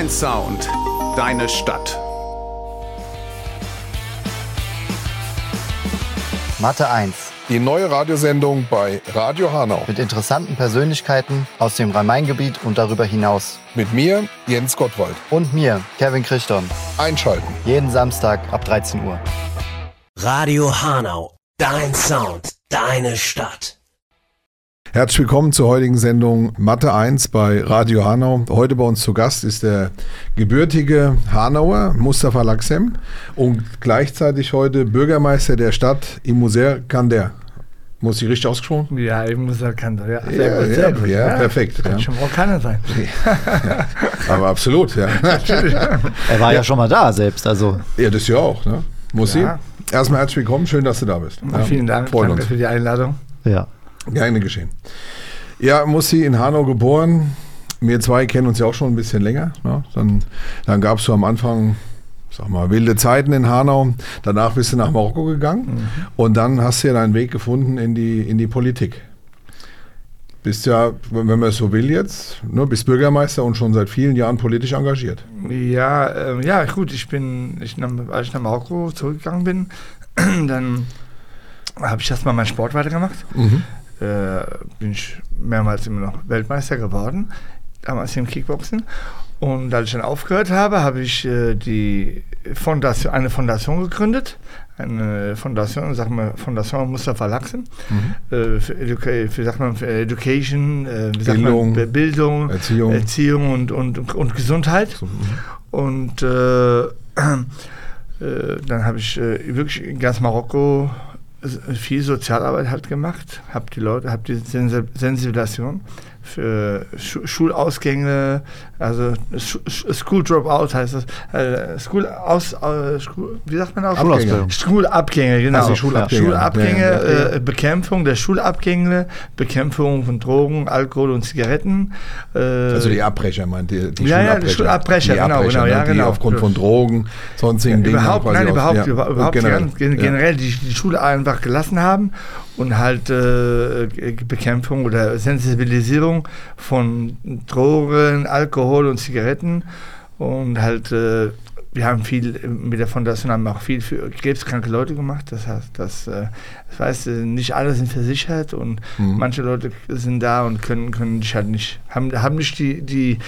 Dein Sound, deine Stadt. Mathe 1 Die neue Radiosendung bei Radio Hanau. mit interessanten Persönlichkeiten aus dem Rhein-Main-Gebiet und darüber hinaus. Mit mir, Jens Gottwald. Und mir, Kevin Christon. Einschalten. Jeden Samstag ab 13 Uhr. Radio Hanau, dein Sound, deine Stadt. Herzlich willkommen zur heutigen Sendung Mathe 1 bei Radio Hanau. Heute bei uns zu Gast ist der gebürtige Hanauer Mustafa Laxem und gleichzeitig heute Bürgermeister der Stadt Imuser Kander. Muss ich richtig ausgesprochen? Ja, ich muss erkannt. Ja, sehr Ja, gut, ja, sehr gut. ja, perfekt, Kann ja. schon Marokkaner sein. Aber absolut, ja. Er war ja, schon mal da selbst, also Ja, das ja auch, ne? Muss Ja. sie. Erstmal herzlich willkommen, schön, dass du da bist. Ja, Vielen Dank, Freuen danke uns. für die Einladung. ja. Gerne geschehen. Ja, Mussi in Hanau geboren. Wir zwei kennen uns ja auch schon ein bisschen länger. Ne? Dann, dann gab es so am Anfang, sag mal, wilde Zeiten in Hanau. Danach bist du nach Marokko gegangen und dann hast du ja deinen Weg gefunden in die, in die Politik. Bist ja, wenn man es so will jetzt, ne, bist Bürgermeister und schon seit vielen Jahren politisch engagiert. Ja, ähm, ja, gut, ich bin, ich, als ich nach Marokko zurückgegangen bin, dann habe ich erstmal meinen Sport weitergemacht. Äh, bin ich mehrmals immer noch Weltmeister geworden, damals im Kickboxen. Und als ich dann aufgehört habe, habe ich äh, die Fondation, eine Fondation gegründet. Eine Fondation, sagen wir Fondation Mustafa Laxen. Äh, für, Educa für, sagt man, für Education, äh, Bildung, man, Bildung, Erziehung. Erziehung und, und, und Gesundheit. Und äh, äh, dann habe ich wirklich in ganz Marokko viel Sozialarbeit halt gemacht, habe die Leute, habe die Sensi- Sensibilisation für Schu Schulausgänge, also Sch- School Dropout heißt das, äh, School aus, äh, School, wie sagt man aus? Abschlussbildung. Schulabgänge, genau. Also Schulabgänge. Schulabgänge, Ja, ja, ja. Äh, Bekämpfung der Schulabgänge, Bekämpfung von Drogen, Alkohol und Zigaretten. Äh, Also die Abbrecher, meint die, die Ja, ja, die Schulabbrecher, Die genau, Abbrecher, genau, ja, ne, die genau. aufgrund von Drogen, sonstigen Dingen. Überhaupt, nein, aus- überhaupt, ja, über- überhaupt generell. Ja. generell die, die Schule einfach gelassen haben und halt äh, Bekämpfung oder Sensibilisierung von Drogen, Alkohol und Zigaretten und halt äh, wir haben viel mit der Fondation haben auch viel für krebskranke Leute gemacht. Das heißt, das, äh, das heißt, äh, nicht alle sind versichert und Mhm. manche Leute sind da und können, können sich halt nicht, haben, haben nicht die, die,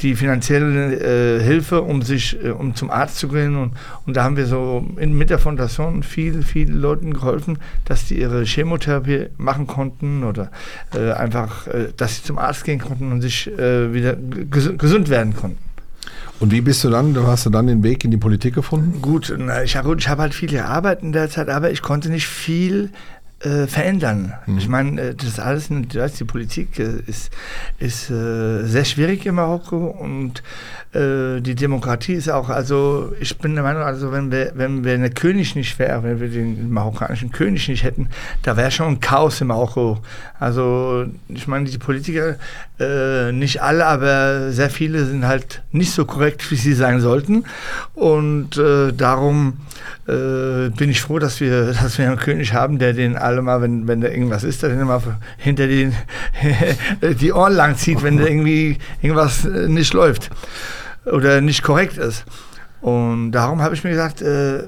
die finanzielle äh, Hilfe, um sich, äh, um zum Arzt zu gehen. Und, und da haben wir so in, mit der Fondation viel, vielen Leuten geholfen, dass die ihre Chemotherapie machen konnten oder äh, einfach, äh, dass sie zum Arzt gehen konnten und sich wieder ges gesund werden konnten. Und wie bist du dann, hast du dann den Weg in die Politik gefunden? Gut, ich habe ich hab halt viel gearbeitet in der Zeit, aber ich konnte nicht viel äh, verändern. Ich meine, äh, das ist alles, weißt, die Politik äh, ist, ist äh, sehr schwierig in Marokko und äh, die Demokratie ist auch, also ich bin der Meinung, also wenn wir, wenn wir eine König nicht wäre, wenn wir den marokkanischen König nicht hätten, da wäre schon ein Chaos in Marokko. Also ich meine, die Politiker, äh, nicht alle, aber sehr viele sind halt nicht so korrekt, wie sie sein sollten. Und darum äh, bin ich froh, dass wir, dass wir einen König haben, der den alle mal, wenn, wenn da irgendwas ist, der den mal hinter den die Ohren lang zieht, wenn da irgendwie irgendwas äh, nicht läuft oder nicht korrekt ist. Und darum habe ich mir gesagt, äh,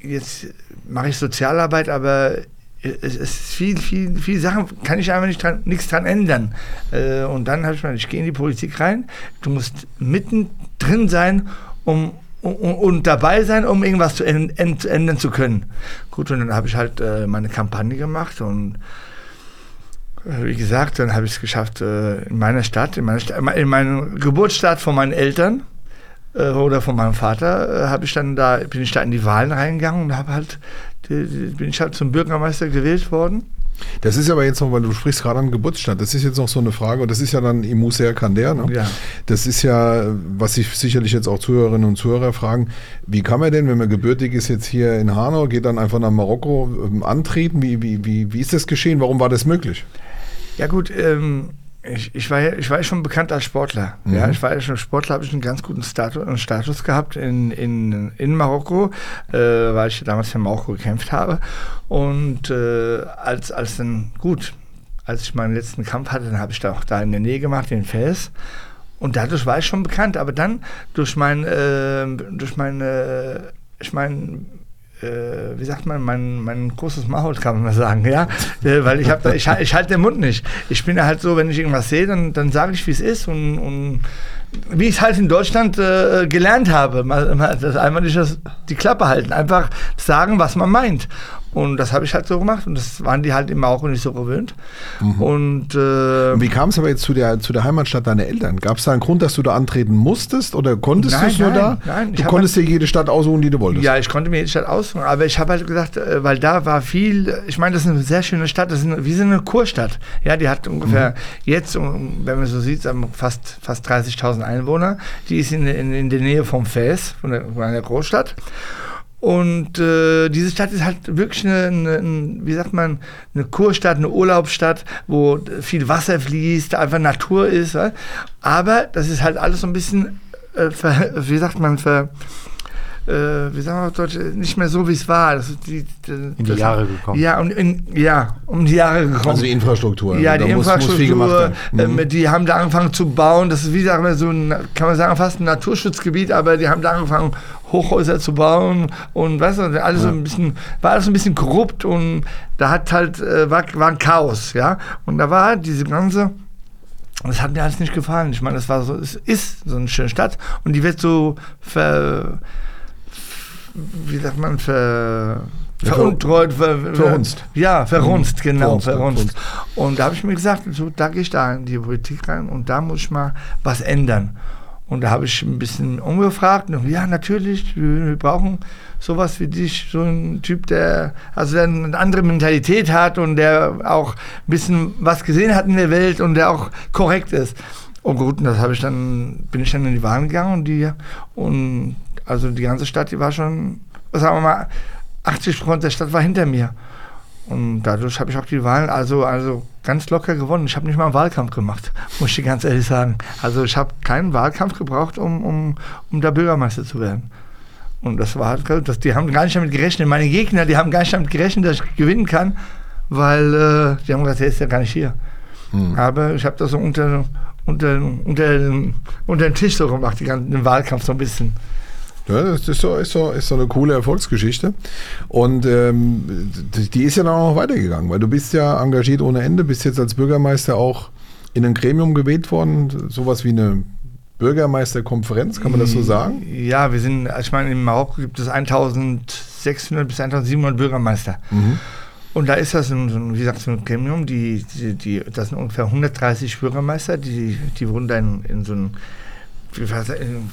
jetzt mache ich Sozialarbeit, aber es ist viel, viel, viel Sachen, kann ich einfach nicht dran, nichts dran ändern. Äh, und dann habe ich mir gedacht, ich gehe in die Politik rein, du musst mittendrin sein, um und, und dabei sein, um irgendwas zu änd- änd- ändern zu können. Gut, und dann habe ich halt äh, meine Kampagne gemacht und äh, wie gesagt, dann habe ich es geschafft, äh, in meiner Stadt, in, meiner Sta- in meinem Geburtsstadt von meinen Eltern äh, oder von meinem Vater, habe ich dann da, bin ich da in die Wahlen reingegangen und habe halt, bin ich halt zum Bürgermeister gewählt worden. Das ist aber jetzt noch, weil du sprichst gerade an Geburtsstadt, das ist jetzt noch so eine Frage und das ist ja dann Imuser Kander. Ne? Ja. Das ist ja, was sich sicherlich jetzt auch Zuhörerinnen und Zuhörer fragen, wie kann man denn, wenn man gebürtig ist jetzt hier in Hanau, geht dann einfach nach Marokko ähm, antreten? Wie, wie, wie, wie ist das geschehen? Warum war das möglich? Ja gut, ähm, ich, ich, war ja, ich war ja schon bekannt als Sportler. Ja, Mhm. ich war ja schon Sportler, habe ich einen ganz guten Status, Status gehabt in, in, in Marokko, äh, weil ich damals in Marokko gekämpft habe. Und äh, als, als dann, gut, als ich meinen letzten Kampf hatte, dann habe ich da auch da in der Nähe gemacht, in Fez. und dadurch war ich schon bekannt. Aber dann durch mein, äh, durch meine, ich meine, äh, wie sagt man, mein, mein großes Maul, kann man mal sagen, ja, äh, weil ich habe, ich, ich halte den Mund nicht. Ich bin ja halt so, wenn ich irgendwas sehe, dann, dann sage ich, wie es ist und, und wie ich es halt in Deutschland äh, gelernt habe, mal, mal, das einfach nicht das, die Klappe halten, einfach sagen, was man meint. Und das habe ich halt so gemacht und das waren die halt immer auch nicht so gewöhnt. Mhm. Und, äh, Und wie kam es aber jetzt zu der, zu der Heimatstadt deiner Eltern? Gab es da einen Grund, dass du da antreten musstest oder konntest du es nur da? nein, du konntest dir jede Stadt aussuchen, die du wolltest. Ja, ich konnte mir die Stadt aussuchen, aber ich habe halt gesagt, äh, weil da war viel, ich meine, das ist eine sehr schöne Stadt, das ist eine, wie so eine Kurstadt. Ja, die hat ungefähr Mhm. jetzt, wenn man so sieht, fast, fast 30.000 Einwohner. Die ist in, in, in der Nähe vom Fes, von der, von einer Großstadt. Und äh, diese Stadt ist halt wirklich eine, eine, wie sagt man, eine Kurstadt, eine Urlaubsstadt, wo viel Wasser fließt, einfach Natur ist. Aber das ist halt alles so ein bisschen, äh, ver, wie sagt man, ver, äh, wie sagen wir auf Deutsch, nicht mehr so, wie es war. Das, die, die, In die das- Jahre gekommen. Ja, und in, ja, um die Jahre gekommen. Also die Infrastruktur. Ja, Da die muss, muss viel gemacht Infrastruktur, werden. Mhm. ähm, die haben da angefangen zu bauen. Das ist wie sagen wir so ein, kann man sagen, fast ein Naturschutzgebiet, aber die haben da angefangen, Hochhäuser zu bauen und weißt du, alles so ein bisschen, war alles ein bisschen korrupt und da hat halt, äh, war, war ein Chaos, ja. Und da war halt diese ganze, das hat mir alles nicht gefallen. Ich meine, das war so, es ist so eine schöne Stadt und die wird so ver, wie sagt man, ver, veruntreut, ver, verhunzt. Ja, verrunst, genau, Verhunzt, verrunst. verhunzt. Und da habe ich mir gesagt, so, da gehe ich da in die Politik rein und da muss ich mal was ändern. Und da habe ich ein bisschen umgefragt. Und ja, natürlich, wir, wir brauchen sowas wie dich, so ein Typ, der also der eine andere Mentalität hat und der auch ein bisschen was gesehen hat in der Welt und der auch korrekt ist. Und gut, und das habe ich dann, bin ich dann in die Wahlen gegangen und die, und also die ganze Stadt, die war schon, sagen wir mal, 80 Prozent der Stadt war hinter mir. Und dadurch habe ich auch die Wahlen also, also ganz locker gewonnen. Ich habe nicht mal einen Wahlkampf gemacht, muss ich dir ganz ehrlich sagen. Also ich habe keinen Wahlkampf gebraucht, um, um, um da Bürgermeister zu werden. Und das war halt, das, die haben gar nicht damit gerechnet. Meine Gegner, die haben gar nicht damit gerechnet, dass ich gewinnen kann, weil äh, die haben gesagt, der ist ja gar nicht hier. Hm. Aber ich habe das so unter, unter, unter, unter den Tisch so gemacht, den Wahlkampf so ein bisschen. Ja, das ist so, ist, so, ist so eine coole Erfolgsgeschichte. Und ähm, die ist ja dann auch noch weitergegangen, weil du bist ja engagiert ohne Ende, bist jetzt als Bürgermeister auch in ein Gremium gewählt worden, sowas wie eine Bürgermeisterkonferenz, kann man das so sagen? Ja, wir sind, ich meine, in Marokko gibt es 1600 bis 1700 Bürgermeister. Mhm. Und da ist das ein, so ein, wie gesagt, so ein Gremium, die, die, die, das sind ungefähr 130 Bürgermeister, die, die wurden dann in so ein,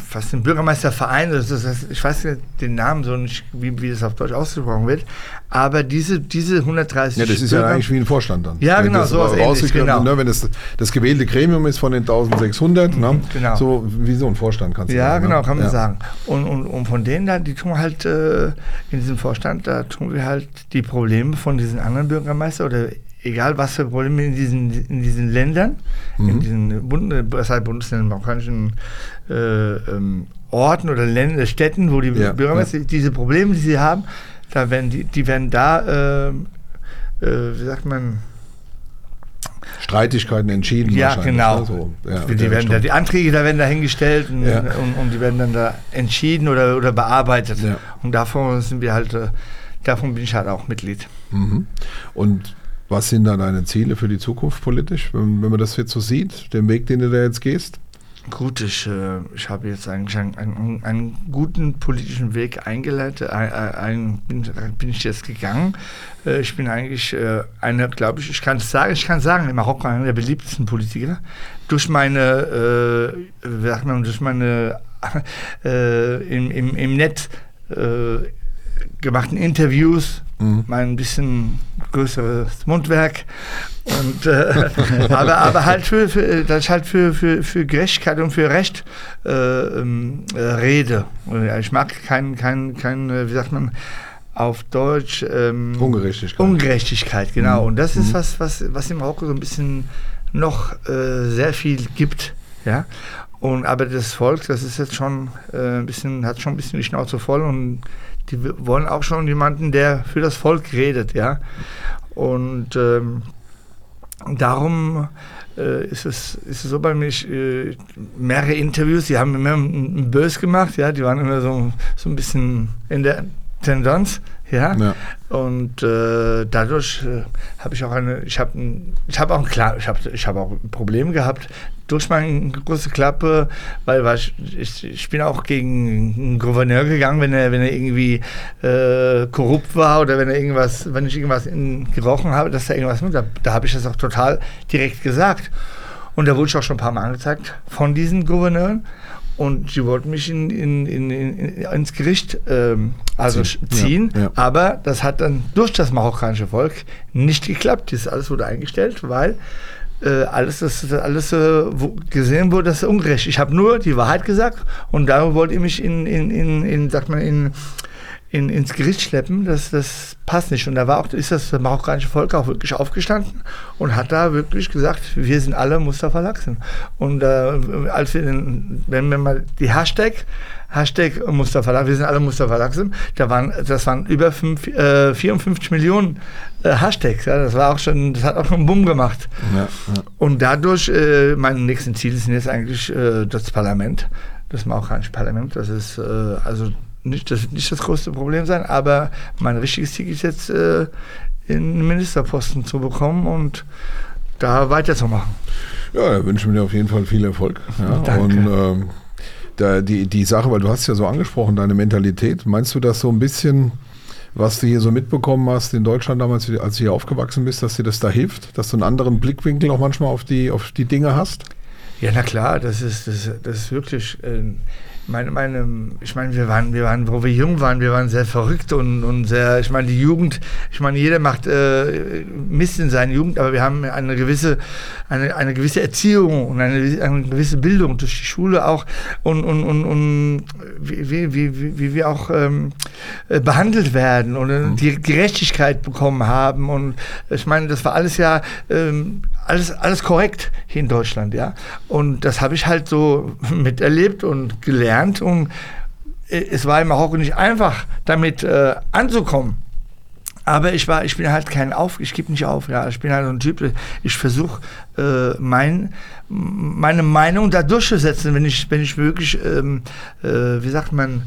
fast ein Bürgermeisterverein, das ich weiß den Namen so nicht, wie, wie das auf Deutsch ausgesprochen wird, aber diese, diese 130 Ja, das ist ja Bürger- eigentlich wie ein Vorstand dann. Ja, Wenn genau, sowas ähnlich, genau. Ne, wenn das das gewählte Gremium ist von den 1600, ne, genau. so wie so ein Vorstand kannst du Ja, sagen. genau, ne? kann man ja. sagen. Und, und, und von denen da, die tun halt äh, in diesem Vorstand, da tun wir halt die Probleme von diesen anderen Bürgermeistern oder egal was für Probleme in diesen, in diesen Ländern, Mhm. in diesen Bund, das heißt Bundesländern, marokkanischen äh, ähm, Orten oder Ländern, Städten, wo die Ja, Bürgermeister diese Probleme, die sie haben, da werden die, die werden da, ähm, äh, wie sagt man, Streitigkeiten entschieden. ja, genau. ne, So, ja, die, werden da, die Anträge da werden da hingestellt und, Ja. und, und die werden dann da entschieden oder, oder bearbeitet. Ja. Und davon sind wir halt, äh, davon bin ich halt auch Mitglied. Mhm. Und was sind da deine Ziele für die Zukunft politisch, wenn, wenn man das jetzt so sieht, den Weg, den du da jetzt gehst? Gut, ich, äh, ich habe jetzt eigentlich einen, einen, einen guten politischen Weg eingeleitet, ein, ein, bin, bin ich jetzt gegangen. Äh, ich bin eigentlich äh, einer, glaube ich, ich kann es sagen, ich kann sagen, in Marokko einer der beliebtesten Politiker. Durch meine, äh, wie sagt man, durch meine im, im, im Netz gemachten Interviews, Mhm. mein bisschen größeres Mundwerk. Und, äh, aber, aber halt für, für, ich halt für, für, für Gerechtigkeit und für Recht äh, ähm, äh, rede. Ich mag kein, kein, kein, äh, wie sagt man, auf Deutsch ähm, Ungerechtigkeit. Ungerechtigkeit, genau. Mhm. Und das ist Mhm. was, was, was in Marokko so ein bisschen noch äh, sehr viel gibt. Ja. Und aber das Volk, das ist jetzt schon äh, ein bisschen, hat schon ein bisschen die Schnauze voll und die wollen auch schon jemanden, der für das Volk redet, ja. Und ähm, darum äh, ist, es, ist es so bei mir, äh, mehrere Interviews, die haben immer einen Bös gemacht, ja, die waren immer so, so ein bisschen in der Tendenz, ja. Ja. Und äh, dadurch äh, habe ich auch eine, ich habe ich hab auch klar, ich habe ich hab auch Probleme gehabt durch meine große Klappe, weil, weil ich, ich, ich bin auch gegen einen Gouverneur gegangen, wenn er, wenn er irgendwie äh, korrupt war oder wenn er irgendwas, wenn ich irgendwas in, gerochen habe, dass er irgendwas mit, da, da habe ich das auch total direkt gesagt. Und da wurde ich auch schon ein paar Mal angezeigt von diesen Gouverneuren. Und sie wollten mich in, in, in, in, ins Gericht ähm, also Ziehen. ziehen. Ja, ja. Aber das hat dann durch das marokkanische Volk nicht geklappt. Das alles wurde eingestellt, weil äh, alles, das, alles äh, wo gesehen wurde, das ist ungerecht. Ich habe nur die Wahrheit gesagt und da wollte ich mich in, in, in, in sagt man, in, in, ins Gericht schleppen, das, das passt nicht. Und da war auch, ist das marokkanische Volk auch wirklich aufgestanden und hat da wirklich gesagt, wir sind alle Mustafa Laxen. Und äh, als wir, den, wenn wir mal die Hashtag, Hashtag Mustafa Laxen, wir sind alle Mustafa Laxen, da waren, das waren über fünf, äh, 54 Millionen äh, Hashtags. Ja, das war auch schon, das hat auch schon einen Bumm gemacht. Ja, ja. Und dadurch, äh, meine nächsten Ziele sind jetzt eigentlich äh, das Parlament, das marokkanische Parlament. Das ist äh, also nicht das, nicht das größte Problem sein, aber mein richtiges Ziel ist jetzt, äh, einen Ministerposten zu bekommen und da weiterzumachen. Ja, da wünschen wir dir auf jeden Fall viel Erfolg. Ja, Danke. Und ähm, da, die, die Sache, weil du hast ja so angesprochen, deine Mentalität, meinst du das so ein bisschen, was du hier so mitbekommen hast in Deutschland damals, als du hier aufgewachsen bist, dass dir das da hilft, dass du einen anderen Blickwinkel auch manchmal auf die, auf die Dinge hast? Ja, na klar, das ist, das, das ist wirklich. Äh, meine, meine, ich meine, wir waren, wir waren, wo wir jung waren, wir waren sehr verrückt und, und sehr, ich meine, die Jugend, ich meine, jeder macht äh, Mist in seiner Jugend, aber wir haben eine gewisse, eine, eine gewisse Erziehung und eine, eine gewisse Bildung durch die Schule auch und, und, und, und wie, wie, wie, wie wir auch ähm, äh, behandelt werden und äh, die Gerechtigkeit bekommen haben und ich meine, das war alles ja ähm, alles, alles korrekt hier in Deutschland, ja. Und das habe ich halt so miterlebt und gelernt und äh, es war in Marokko nicht einfach, damit äh, anzukommen. Aber ich war, ich bin halt kein Auf, ich gebe nicht auf, ja. Ich bin halt so ein Typ, ich versuche äh, mein, meine Meinung da durchzusetzen, wenn ich, wenn ich wirklich, ähm, äh, wie sagt man,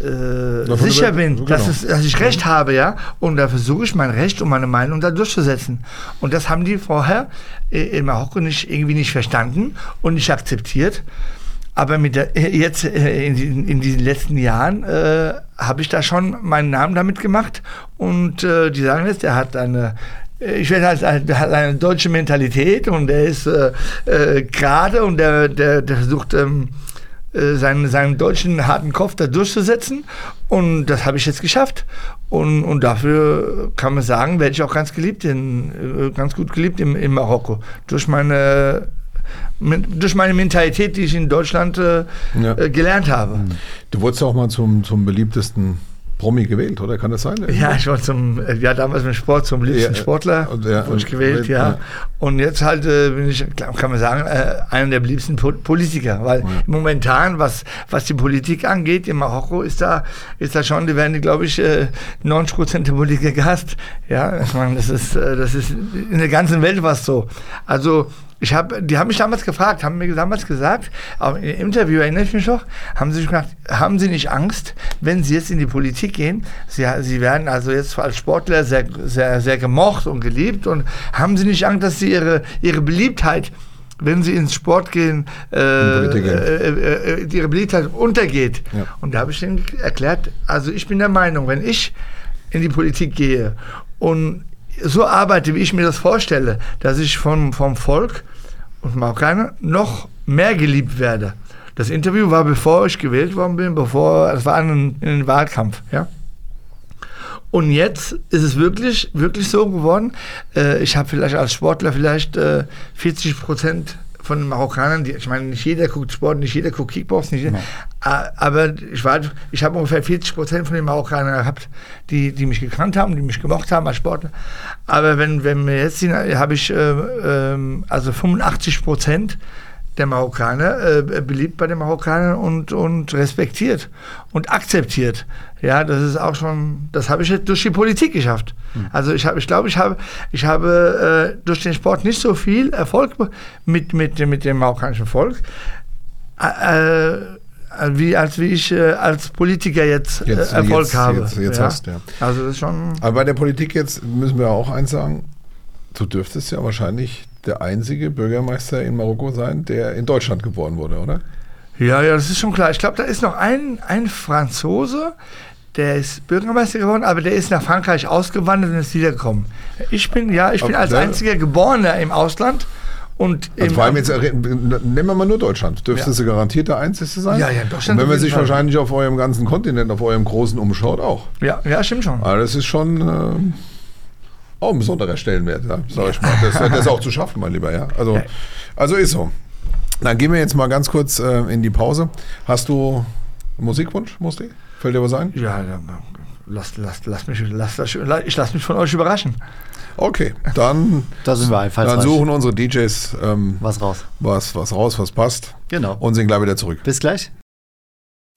äh, Davon sicher bin, genau. dass, es, dass ich Recht habe, ja. Und da versuche ich mein Recht und meine Meinung da durchzusetzen. Und das haben die vorher äh, in Marokko nicht, irgendwie nicht verstanden und nicht akzeptiert. Aber mit der, äh, jetzt äh, in, in diesen letzten Jahren äh, habe ich da schon meinen Namen damit gemacht. Und äh, die sagen jetzt, der hat eine, äh, ich werde halt, der hat eine deutsche Mentalität und der ist äh, gerade und der, der, der versucht, ähm, äh, seinen, seinen deutschen harten Kopf da durchzusetzen. Und das habe ich jetzt geschafft. Und, und dafür kann man sagen, werde ich auch ganz geliebt, in, ganz gut geliebt in, in Marokko. Durch meine, mit, durch meine Mentalität, die ich in Deutschland äh, Ja. äh, gelernt habe. Du wurdest auch mal zum, zum beliebtesten Promi gewählt, oder? Kann das sein? Ja, ich war zum, äh, ja, damals im Sport zum liebsten Ja, Sportler, und ja, wurde ich und- gewählt, ja. ja. Und jetzt halt äh, bin ich, kann man sagen, äh, einer der beliebsten po Politiker, weil momentan, was, was die Politik angeht, in Marokko ist da, ist da schon, die werden, glaube ich, äh, 90 Prozent der Politiker gehasst. Ja, ich meine, das ist, äh, das ist in der ganzen Welt was so. Also, ich habe, die haben mich damals gefragt, haben mir damals gesagt, auch im Interview erinnere ich mich noch, haben sie gefragt, haben Sie nicht Angst, wenn Sie jetzt in die Politik gehen? Sie, sie werden also jetzt als Sportler sehr, sehr, sehr gemocht und geliebt und haben Sie nicht Angst, dass Sie Ihre, Ihre Beliebtheit wenn sie ins Sport gehen, äh, äh, äh, ihre Beliebtheit untergeht. Ja. Und da habe ich denen erklärt, also ich bin der Meinung, wenn ich in die Politik gehe und so arbeite, wie ich mir das vorstelle, dass ich vom, vom Volk und Marokkaner noch mehr geliebt werde. Das Interview war bevor ich gewählt worden bin, bevor, es war ein, ein Wahlkampf, ja. Und jetzt ist es wirklich, wirklich so geworden. Äh, ich habe vielleicht als Sportler vielleicht äh, 40 Prozent von den Marokkanern, die, ich meine, nicht jeder guckt Sport, nicht jeder guckt Kickbox, nicht jeder, A- aber ich war, ich habe ungefähr 40 Prozent von den Marokkanern gehabt, die, die mich gekannt haben, die mich gemocht haben als Sportler. Aber wenn, wenn wir jetzt sind, habe ich äh, ähm, also 85 Prozent der Marokkaner, äh, beliebt bei den Marokkanern und, und respektiert und akzeptiert. Ja, das ist auch schon, das habe ich jetzt durch die Politik geschafft. Also ich habe, ich glaube, ich habe, ich habe äh, durch den Sport nicht so viel Erfolg mit, mit, mit dem marokkanischen Volk. Äh, äh, wie als wie ich äh, als Politiker jetzt, äh, Jetzt- Erfolg jetzt- habe. jetzt- jetzt hast, ja. Also das ist schon. Aber bei der Politik jetzt müssen wir auch eins sagen, du dürftest ja wahrscheinlich der einzige Bürgermeister in Marokko sein, der in Deutschland geboren wurde, oder? Ja, ja, das ist schon klar. Ich glaube, da ist noch ein, ein Franzose, der ist Bürgermeister geworden, aber der ist nach Frankreich ausgewandert und ist wiedergekommen. Ich bin, ja, ich bin Aber als einziger Geborener im Ausland und Also vor allem jetzt, äh, nehmen wir mal nur Deutschland. Dürftest Ja. du garantiert der Einzige sein? Ja, ja, Deutschland Und wenn man sich Fall. wahrscheinlich auf eurem ganzen Kontinent, auf eurem großen umschaut, auch. ja, ja, stimmt schon. Aber das ist schon äh, auch ein besonderer Stellenwert, ja, sag ich mal. Das, das auch zu schaffen, mein Lieber, ja. Also, also ist so. Dann gehen wir jetzt mal ganz kurz äh, in die Pause. Hast du einen Musikwunsch, Musti? Fällt dir was ein? Ja, ja, lass, lass, lass mich, lass, das- ich lasse mich von euch überraschen. Okay, dann, Da sind wir dann einfallsreich. suchen unsere DJs ähm, Was raus. was, was raus, was passt Genau. und sind gleich wieder zurück. Bis gleich.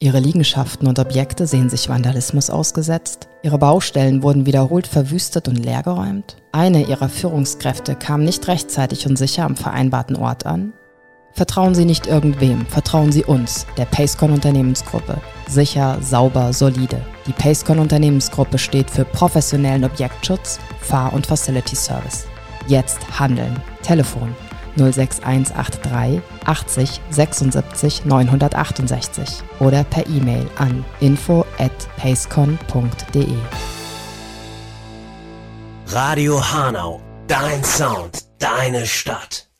Ihre Liegenschaften und Objekte sehen sich Vandalismus ausgesetzt. Ihre Baustellen wurden wiederholt verwüstet und leergeräumt. Eine ihrer Führungskräfte kam nicht rechtzeitig und sicher am vereinbarten Ort an. Vertrauen Sie nicht irgendwem, vertrauen Sie uns, der Pacecon Unternehmensgruppe. Sicher, sauber, solide. Die Pacecon Unternehmensgruppe steht für professionellen Objektschutz, Fahr- und Facility Service. Jetzt handeln. Telefon 06183 80 76 968 oder per E-Mail an info at pacecon.de. Radio Hanau, dein Sound, deine Stadt.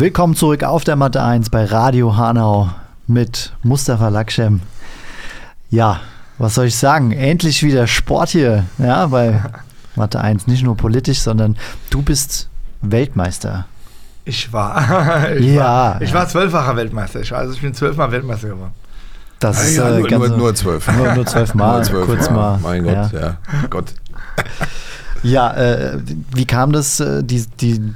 Willkommen zurück auf der Matte 1 bei Radio Hanau mit Mustafa Lakschem. Ja, was soll ich sagen? Endlich wieder Sport hier, ja, bei Matte 1. Nicht nur politisch, sondern du bist Weltmeister. Ich war, ich Ja, war, ich ja. war zwölffacher Weltmeister. Ich, war, also ich bin zwölfmal Weltmeister geworden. Das ist Ja, äh, nur, ganz nur, nur zwölf. nur, nur zwölfmal, Nur zwölf kurz mal. Mein ja. Gott, ja. Gott. Ja, äh, wie kam das, äh, die, die,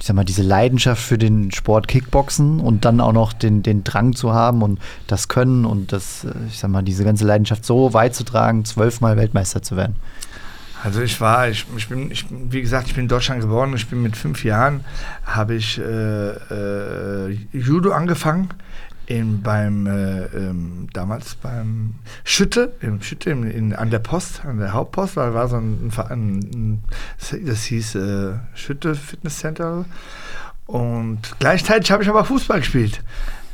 ich sag mal, diese Leidenschaft für den Sport Kickboxen und dann auch noch den, den Drang zu haben und das Können und das, äh, ich sag mal, diese ganze Leidenschaft so weit zu tragen, zwölfmal Weltmeister zu werden? Also ich war, ich, ich bin, ich, wie gesagt, ich bin in Deutschland geboren. Ich bin mit fünf Jahren, habe ich äh, äh, Judo angefangen. In, beim, äh, ähm, damals beim Schütte, im Schütte in, in, an der Post, an der Hauptpost, weil war so ein, ein, ein das hieß äh, Schütte Fitness Center. Und gleichzeitig habe ich aber Fußball gespielt.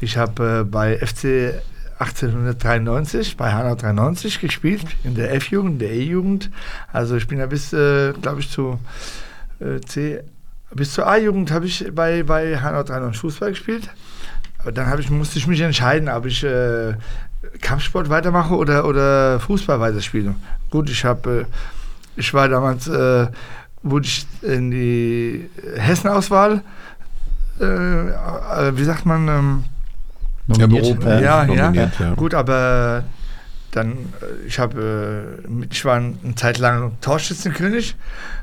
Ich habe äh, bei FC 1893, bei Hanau 93 gespielt, in der F-Jugend, der E-Jugend. Also ich bin ja bis, äh, glaube ich, zu äh, C, bis zur A-Jugend habe ich bei, bei Hanau 93 Fußball gespielt. Dann habe ich, musste ich mich entscheiden, ob ich äh, Kampfsport weitermache oder, oder Fußball weiterspiele. Gut, ich habe, äh, ich war damals, äh, wurde ich in die Hessenauswahl, äh, äh, wie sagt man, ähm, Ja, Nominiert. Ja, ja, nominiert, ja. Gut, aber dann, äh, ich habe, äh, ich war eine Zeit lang Torschützenkönig.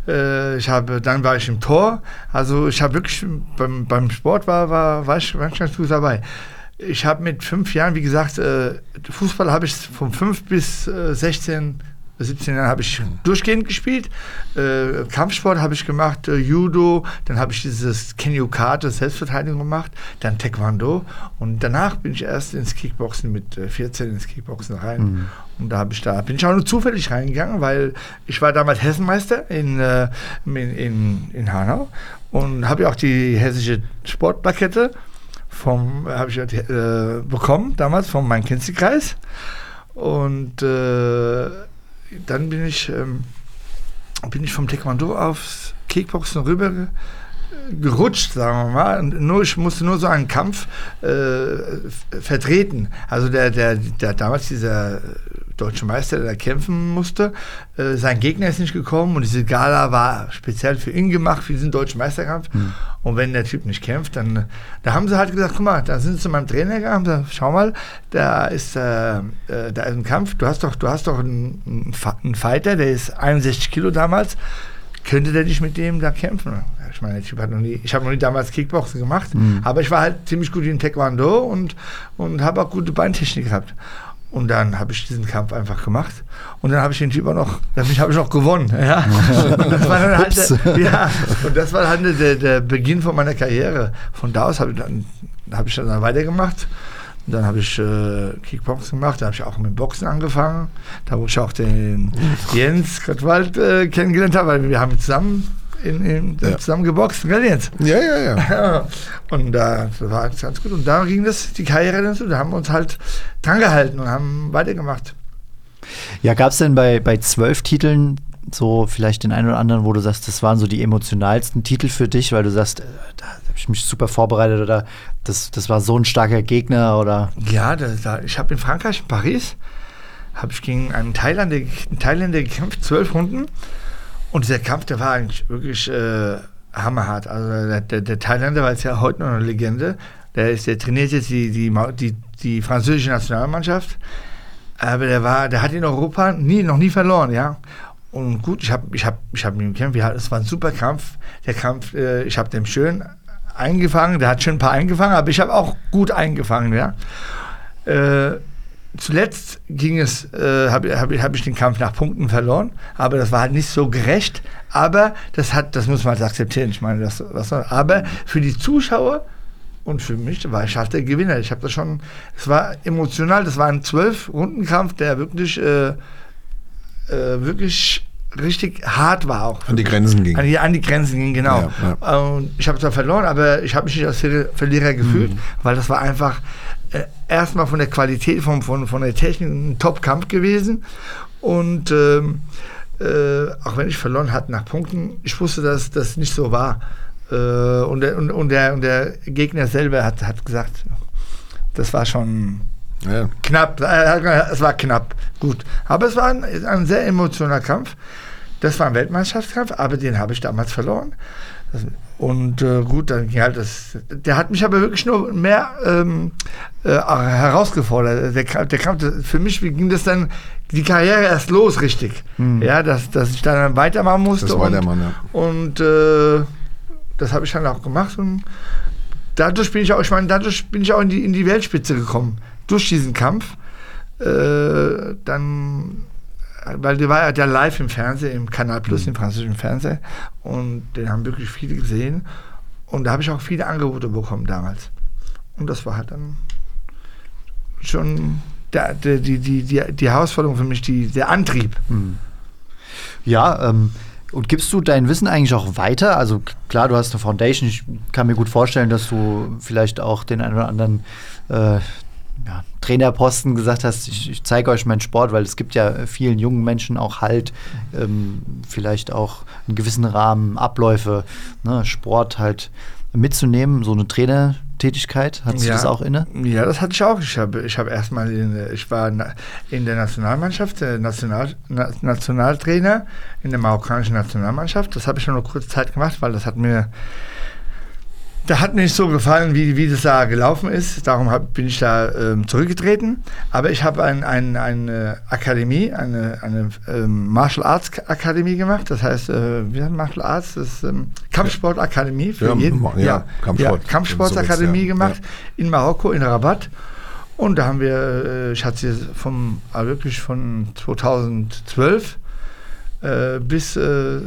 Äh, ich habe, dann war ich im Tor. Also ich habe wirklich beim, beim Sport war, war, war ich manchmal gut dabei. Ich habe mit fünf Jahren, wie gesagt, Fußball habe ich von fünf bis 16 17 Jahren habe ich durchgehend gespielt. Äh, Kampfsport habe ich gemacht, äh, Judo, dann habe ich dieses Kenyu-Kate, Selbstverteidigung gemacht, dann Taekwondo und danach bin ich erst ins Kickboxen mit äh, 14 ins Kickboxen rein. Mhm. Und da ich da bin ich auch nur zufällig reingegangen, weil ich war damals Hessenmeister in, äh, in, in, in Hanau und habe ja auch die hessische Sportplakette vom habe ich äh, bekommen damals vom Main-Kinzig-Kreis und äh, dann bin ich ähm, bin ich vom Taekwondo aufs Kickboxen rüber ge- gerutscht, sagen wir mal. Und nur, ich musste nur so einen Kampf äh, vertreten. Also der, der, der damals dieser deutsche Meister, der da kämpfen musste, äh, sein Gegner ist nicht gekommen und diese Gala war speziell für ihn gemacht, für diesen deutschen Meisterkampf. Und wenn der Typ nicht kämpft, dann da haben sie halt gesagt, guck mal, da sind sie zu meinem Trainer gegangen, haben gesagt, schau mal, da ist, äh, äh, da ist ein Kampf, du hast doch, du hast doch einen, einen Fighter, der ist 61 Kilo damals, könnte der nicht mit dem da kämpfen? Ich meine, ich habe noch nie, ich habe noch nie damals Kickboxen gemacht, aber ich war halt ziemlich gut in Taekwondo und, und habe auch gute Beintechnik gehabt. Und dann habe ich diesen Kampf einfach gemacht. Und dann habe ich den Typ auch noch, damit habe ich noch gewonnen. Ja. Und das war dann halt, der, ja, und das war halt der, der Beginn von meiner Karriere. Von da aus habe ich dann, habe ich dann weitergemacht. Und dann habe ich äh, Kickboxen gemacht, da habe ich auch mit Boxen angefangen. Da wo ich auch den Jens Gottwald äh, kennengelernt habe, weil wir haben zusammen in, in, Ja. zusammen geboxt, gell Jens? Ja, ja, ja. Und da das war alles ganz gut. Und da ging das, die Karriere dann so. Da haben wir uns halt dran gehalten und haben weitergemacht. Ja, gab es denn bei, bei zwölf Titeln so vielleicht den einen oder anderen, wo du sagst, das waren so die emotionalsten Titel für dich, weil du sagst, äh, da habe ich mich super vorbereitet oder das, das war so ein starker Gegner oder Ja, da, da, ich habe in Frankreich, in Paris, habe ich gegen einen Thailänder, einen Thailänder gekämpft, zwölf Runden. Und dieser Kampf, der war eigentlich wirklich äh, hammerhart. Also der, der, der Thailänder war jetzt ja heute noch eine Legende. Der, ist, der trainiert jetzt die, die, die, die französische Nationalmannschaft. Aber der war, der hat in Europa nie, noch nie verloren, ja. Und gut, ich habe ich hab, ich hab mit ihm gekämpft. Es war ein super Kampf. Der Kampf, äh, ich habe den schön eingefangen. Der hat schon ein paar eingefangen, aber ich habe auch gut eingefangen, ja. Äh, zuletzt ging es, äh, habe hab, ich- hab ich den Kampf nach Punkten verloren, aber das war halt nicht so gerecht. Aber das hat, das muss man halt akzeptieren. Ich meine, das, was soll- aber für die Zuschauer und für mich war ich halt der Gewinner. Ich habe das schon, es war emotional. Das war ein zwölf Rundenkampf, der wirklich, äh, äh, wirklich richtig hart war auch. An die Grenzen ging. An die, an die Grenzen ging, genau. Ja, Und ich habe zwar verloren, aber ich habe mich nicht als Verli- Verlierer gefühlt, weil das war einfach äh, erstmal von der Qualität, von, von, von der Technik ein Top-Kampf gewesen. Und ähm, äh, auch wenn ich verloren hatte nach Punkten, ich wusste, dass das nicht so war. Äh, und, der, und, und, der, und der Gegner selber hat, hat gesagt, das war schon Ja. knapp, äh, es war knapp, gut. Aber es war ein, ein sehr emotionaler Kampf. Das war ein Weltmeisterschaftskampf, aber den habe ich damals verloren. Und äh, gut, dann ging halt das. Der hat mich aber wirklich nur mehr ähm, äh, herausgefordert. Der, Kampf- der Kampf, für mich ging das dann die Karriere erst los, richtig. Ja, dass, dass ich dann weitermachen musste. Das und, Weitermachen, ja. und äh, das habe ich dann auch gemacht und dadurch bin ich auch, ich meine, dadurch bin ich auch in die, in die Weltspitze gekommen. Durch diesen Kampf. Äh, dann, weil der war ja live im Fernsehen, im Kanal Plus, im französischen Fernsehen. Und den haben wirklich viele gesehen. Und da habe ich auch viele Angebote bekommen damals. Und das war halt dann schon der, der, die, die, die, die Herausforderung für mich, die, der Antrieb. Ja, ähm, und gibst du dein Wissen eigentlich auch weiter? Also klar, du hast eine Foundation. Ich kann mir gut vorstellen, dass du vielleicht auch den einen oder anderen äh, ja, Trainerposten gesagt hast, ich, ich zeige euch meinen Sport, weil es gibt ja vielen jungen Menschen auch halt ähm, vielleicht auch einen gewissen Rahmen, Abläufe, ne, Sport halt mitzunehmen, so eine Trainertätigkeit. Hat sich Ja. das auch inne? Ja, das hatte ich auch. Ich habe ich hab erstmal, in, der- ich war in der Nationalmannschaft, der National, Na, Nationaltrainer in der marokkanischen Nationalmannschaft. Das habe ich schon eine kurze Zeit gemacht, weil das hat mir, da hat mir nicht so gefallen, wie, wie das da gelaufen ist. Darum hab, bin ich da ähm, zurückgetreten. Aber ich habe ein, ein, eine Akademie, eine, eine ähm, Martial Arts Akademie gemacht. Das heißt, äh, wie heißt Martial Arts? Das ist ähm, Kampfsportakademie für Ja, jeden. ja, Kampfsport. Ja, Kampfsportakademie Ja, gemacht ja. in Marokko, in Rabat. Und da haben wir, äh, ich hatte sie vom, äh, wirklich von 2012 äh, bis, äh,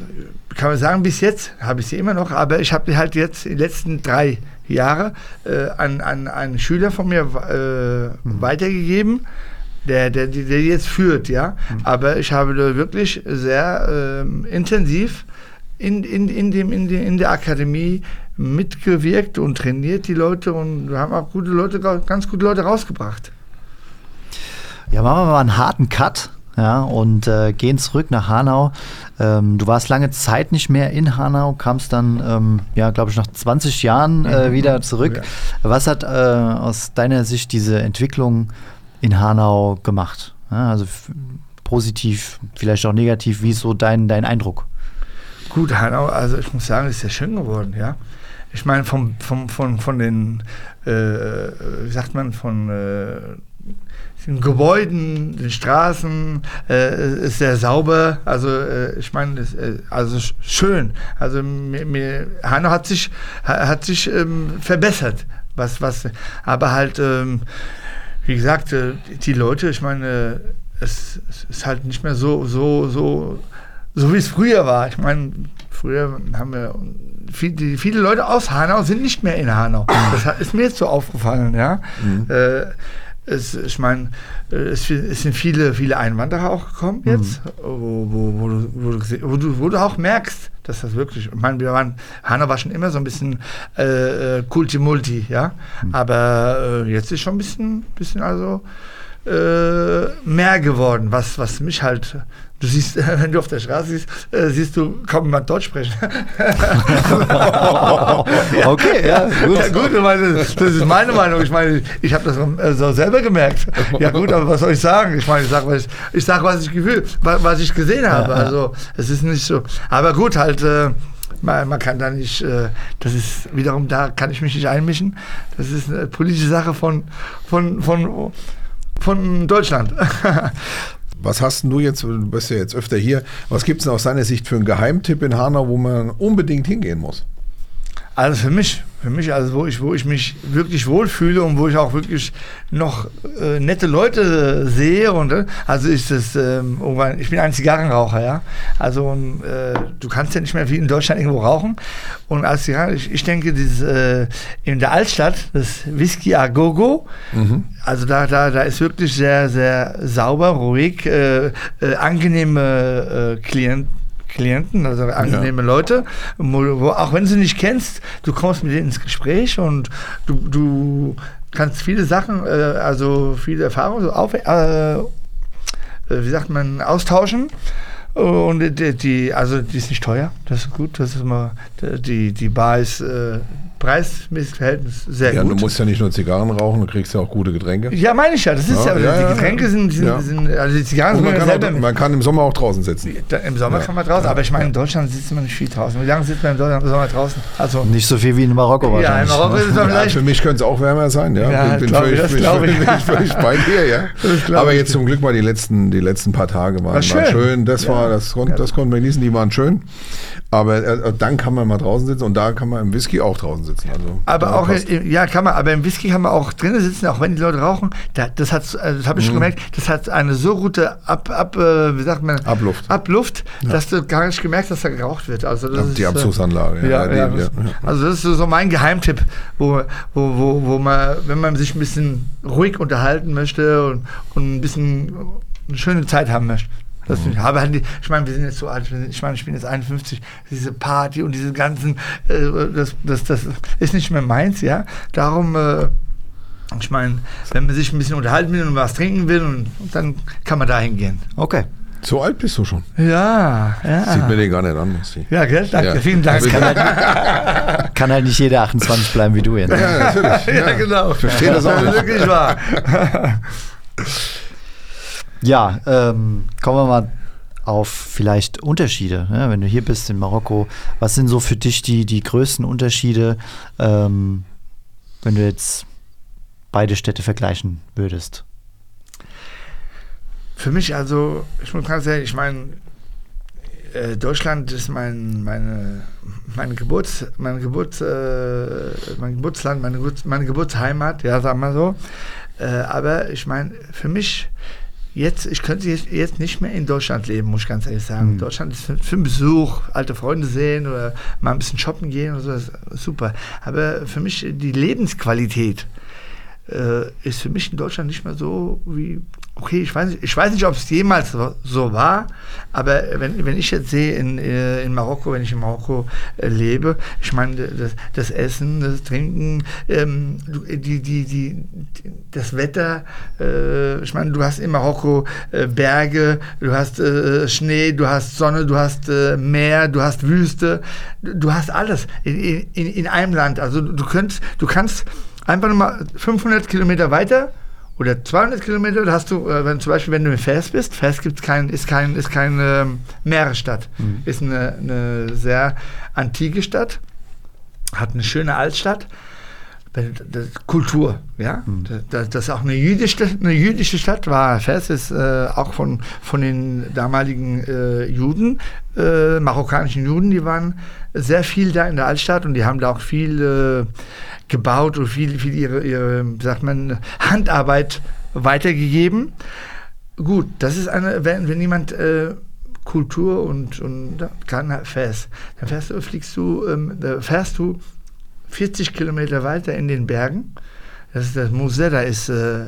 kann man sagen, bis jetzt habe ich sie immer noch, aber ich habe die halt jetzt die letzten drei Jahre äh, an, an einen Schüler von mir äh, weitergegeben, der, der, der jetzt führt, ja. Aber ich habe da wirklich sehr ähm, intensiv in, in, in, dem, in, de, in der Akademie mitgewirkt und trainiert die Leute und wir haben auch gute Leute, ganz gute Leute rausgebracht. Ja, machen wir mal einen harten Cut. Ja, und äh, gehen zurück nach Hanau. Ähm, du warst lange Zeit nicht mehr in Hanau, kamst dann, ähm, ja, glaube ich, nach 20 Jahren äh, wieder zurück. Was hat äh, aus deiner Sicht diese Entwicklung in Hanau gemacht? Ja, also positiv, vielleicht auch negativ. Wie ist so dein, dein Eindruck? Gut, Hanau, also ich muss sagen, ist sehr schön geworden, ja. Ich meine, vom, vom, von, von den, äh, wie sagt man, von, äh, den Gebäuden, den Straßen, äh, ist sehr sauber. Also äh, ich meine, äh, also sch- schön. Also mir, mir, Hanau hat sich ha- hat sich ähm, verbessert. Was was, aber halt ähm, wie gesagt, äh, die Leute, ich meine, es, es ist halt nicht mehr so so so so wie es früher war. Ich meine, früher haben wir viel, viele Leute aus Hanau sind nicht mehr in Hanau. Das ist mir jetzt so aufgefallen, ja. Äh, es, ich meine, es, es sind viele, viele Einwanderer auch gekommen jetzt, wo, wo, wo, du, wo, du, wo, du, wo du auch merkst, dass das wirklich, ich meine, wir waren, Hanau war schon immer so ein bisschen äh, äh, Kulti-Multi, ja, aber äh, jetzt ist schon ein bisschen, bisschen also äh, mehr geworden, was, was mich halt, du siehst, wenn du auf der Straße siehst, äh, siehst du kaum jemand Deutsch sprechen. Okay, ja, gut. Ja gut, meine, das ist meine Meinung. Ich meine, ich habe das so selber gemerkt. Ja gut, aber was soll ich sagen? Ich meine, ich sage, was ich, ich, sag, was ich gefühl, was, was ich gesehen habe. Also es ist nicht so. Aber gut, halt, äh, man, man kann da nicht, äh, das ist wiederum, da kann ich mich nicht einmischen. Das ist eine politische Sache von, von, von, von Deutschland. Was hast du jetzt, du bist ja jetzt öfter hier, was gibt es denn aus deiner Sicht für einen Geheimtipp in Hanau, wo man unbedingt hingehen muss? Also für mich, für mich, also wo ich, wo ich mich wirklich wohlfühle und wo ich auch wirklich noch äh, nette Leute sehe und äh, also ist es, ähm, irgendwann- ich bin ein Zigarrenraucher, ja. Also äh, du kannst ja nicht mehr wie in Deutschland irgendwo rauchen. Und als Zigarren, ich, ich denke, dieses äh, in der Altstadt, das Whisky a Gogo, also da, da, da ist wirklich sehr, sehr sauber, ruhig, angenehme Klienten. Klienten, also angenehme Leute, wo, wo, auch wenn du sie nicht kennst, du kommst mit denen ins Gespräch und du, du kannst viele Sachen, äh, also viele Erfahrungen so auf, äh, äh, wie sagt man, austauschen. Und die, die, also die ist nicht teuer, das ist gut, das ist immer, die, die Bar ist äh, preismäßiges Verhältnis sehr Ja, gut. du musst ja nicht nur Zigarren rauchen, du kriegst ja auch gute Getränke. ja, meine ich ja, das ist Ja, ja, ja, die ja, Getränke ja. sind, sind, Ja. sind, also die Zigarren man, ja kann auch, man kann im Sommer auch draußen sitzen. Da, Im Sommer Ja. kann man draußen, Ja. aber ich meine, in Deutschland sitzt man nicht viel draußen. Wie lange sitzt man im Sommer draußen? Also, Nicht so viel wie in Marokko ja, in wahrscheinlich. Marokko ist es Ja, vielleicht. für mich könnte es auch wärmer sein, ja. Ja, bin, bin ich, völlig, bei dir, ja. Aber jetzt zum Glück mal die letzten, die letzten paar Tage waren, War waren schön. schön. Das Ja. war, das, kon, das konnten wir genießen, die waren schön. Aber äh, dann kann man mal draußen sitzen und da kann man im Whisky auch draußen sitzen. Also, Aber auch, passt. ja, kann man, aber im Whisky kann man auch drinnen sitzen, auch wenn die Leute rauchen. Da, das hat, also das habe Mhm. ich schon gemerkt, das hat eine so gute Ab, Ab, äh, wie sagt man? Abluft. Abluft, dass du gar nicht gemerkt hast, dass da geraucht wird. Also das ist, die äh, Abzugsanlage. Ja, ja, das, Also das ist so- so mein Geheimtipp, wo, wo, wo, wo man, wenn man sich ein bisschen ruhig unterhalten möchte und, und ein bisschen eine schöne Zeit haben möchte. Das Mhm. ich halt, die- ich meine, wir sind jetzt so alt, ich meine, ich bin jetzt 51, diese Party und diese ganzen, äh, das, das, das ist nicht mehr meins, ja. Darum, äh, ich meine, wenn man sich ein bisschen unterhalten will und was trinken will, und, und dann kann man da hingehen. Okay. So alt bist du schon. Ja, ja. Sieht mir den gar nicht an, Musti. ja, gell? Danke, Ja. vielen Dank. Kann halt nicht jeder 28 bleiben wie du jetzt. Ja, natürlich. ja, genau. verstehe das auch nicht. wirklich wahr. Ja, ähm, kommen wir mal auf vielleicht Unterschiede. Ne? Wenn du hier bist in Marokko, was sind so für dich die, die größten Unterschiede, ähm, wenn du jetzt beide Städte vergleichen würdest? Für mich also, ich muss ganz ehrlich, ich meine, äh, Deutschland ist mein, meine, meine Geburts, mein Geburts, äh, mein Geburtsland, meine, meine Geburtsheimat, ja, sagen wir so. Äh, aber ich meine, für mich jetzt, ich könnte jetzt, jetzt nicht mehr in Deutschland leben, muss ich ganz ehrlich sagen. Deutschland ist für, für einen Besuch, alte Freunde sehen oder mal ein bisschen shoppen gehen oder so, super. Aber für mich die Lebensqualität, äh, ist für mich in Deutschland nicht mehr so wie, okay, ich weiß nicht, ich weiß nicht, ob es jemals so, war, aber wenn, wenn ich jetzt sehe in, äh, in Marokko, wenn ich in Marokko äh, lebe, ich meine, das, das Essen, das Trinken, ähm, die, die, die, das Wetter, äh, ich meine, du hast in Marokko äh, Berge, du hast äh, Schnee, du hast Sonne, du hast äh, Meer, du hast Wüste, du, du hast alles in, in, in einem Land. Also du könntest, du kannst einfach nochmal 500 Kilometer weiter oder 200 Kilometer, hast du, äh, wenn, zum Beispiel, wenn du in Fes bist, Fes gibt's kein, ist keine ist kein, ähm, Meeresstadt, ist eine, eine sehr antike Stadt, hat eine schöne Altstadt. Kultur, ja. Das, das auch eine jüdische, eine jüdische Stadt war. Fes ist äh, auch von, von den damaligen äh, Juden, äh, marokkanischen Juden, die waren sehr viel da in der Altstadt und die haben da auch viel äh, gebaut und viel, viel ihre, ihre, sagt man, Handarbeit weitergegeben. Gut, das ist eine, wenn, wenn jemand äh, Kultur und, und kann fährst, dann fährst du, fliegst du, ähm, fährst du 40 Kilometer weiter in den Bergen. Das ist das Musee, da ist äh,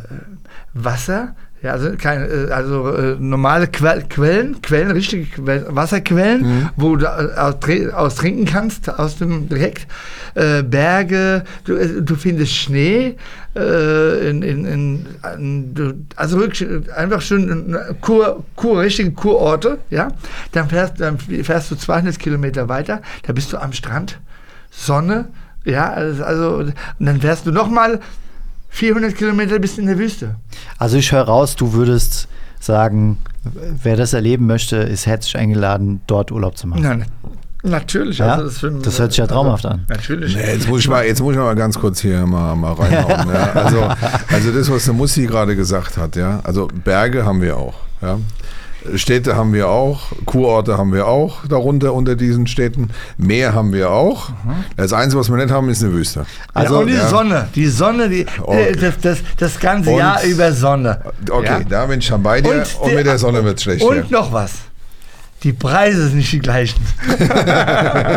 Wasser, ja, also, keine, äh, also äh, normale que Quellen, Quellen, richtige Quellen, Wasserquellen, wo du äh, aus, aus trinken kannst, aus dem direkt. Äh, Berge, du, äh, du findest Schnee, in, in, in, also wirklich einfach schön Kur, Kur, richtige Kurorte, ja. Dann fährst, dann fährst du 200 Kilometer weiter, da bist du am Strand, Sonne, ja, also, also und dann fährst du nochmal 400 Kilometer bis in der Wüste. Also ich höre raus, du würdest sagen, wer das erleben möchte, ist herzlich eingeladen, dort Urlaub zu machen. Nein, natürlich. Ja? also für- Das hört sich ja traumhaft an. Natürlich. Nee, jetzt, muss ich mal, jetzt muss ich mal ganz kurz hier mal, mal reinhauen. ja. also, also das, was der Mussi gerade gesagt hat, ja. Also Berge haben wir auch, ja. Städte haben wir auch, Kurorte haben wir auch darunter unter diesen Städten. Meer haben wir auch. Das Einzige, was wir nicht haben, ist eine Wüste. Also, Also, und die ja. Sonne, die Sonne, die, Okay. äh, das, das, das ganze Und- Jahr über Sonne. Okay, Ja? da bin ich schon bei dir und, die- mit der Sonne wird es schlecht. Und noch was. Die Preise sind nicht die gleichen.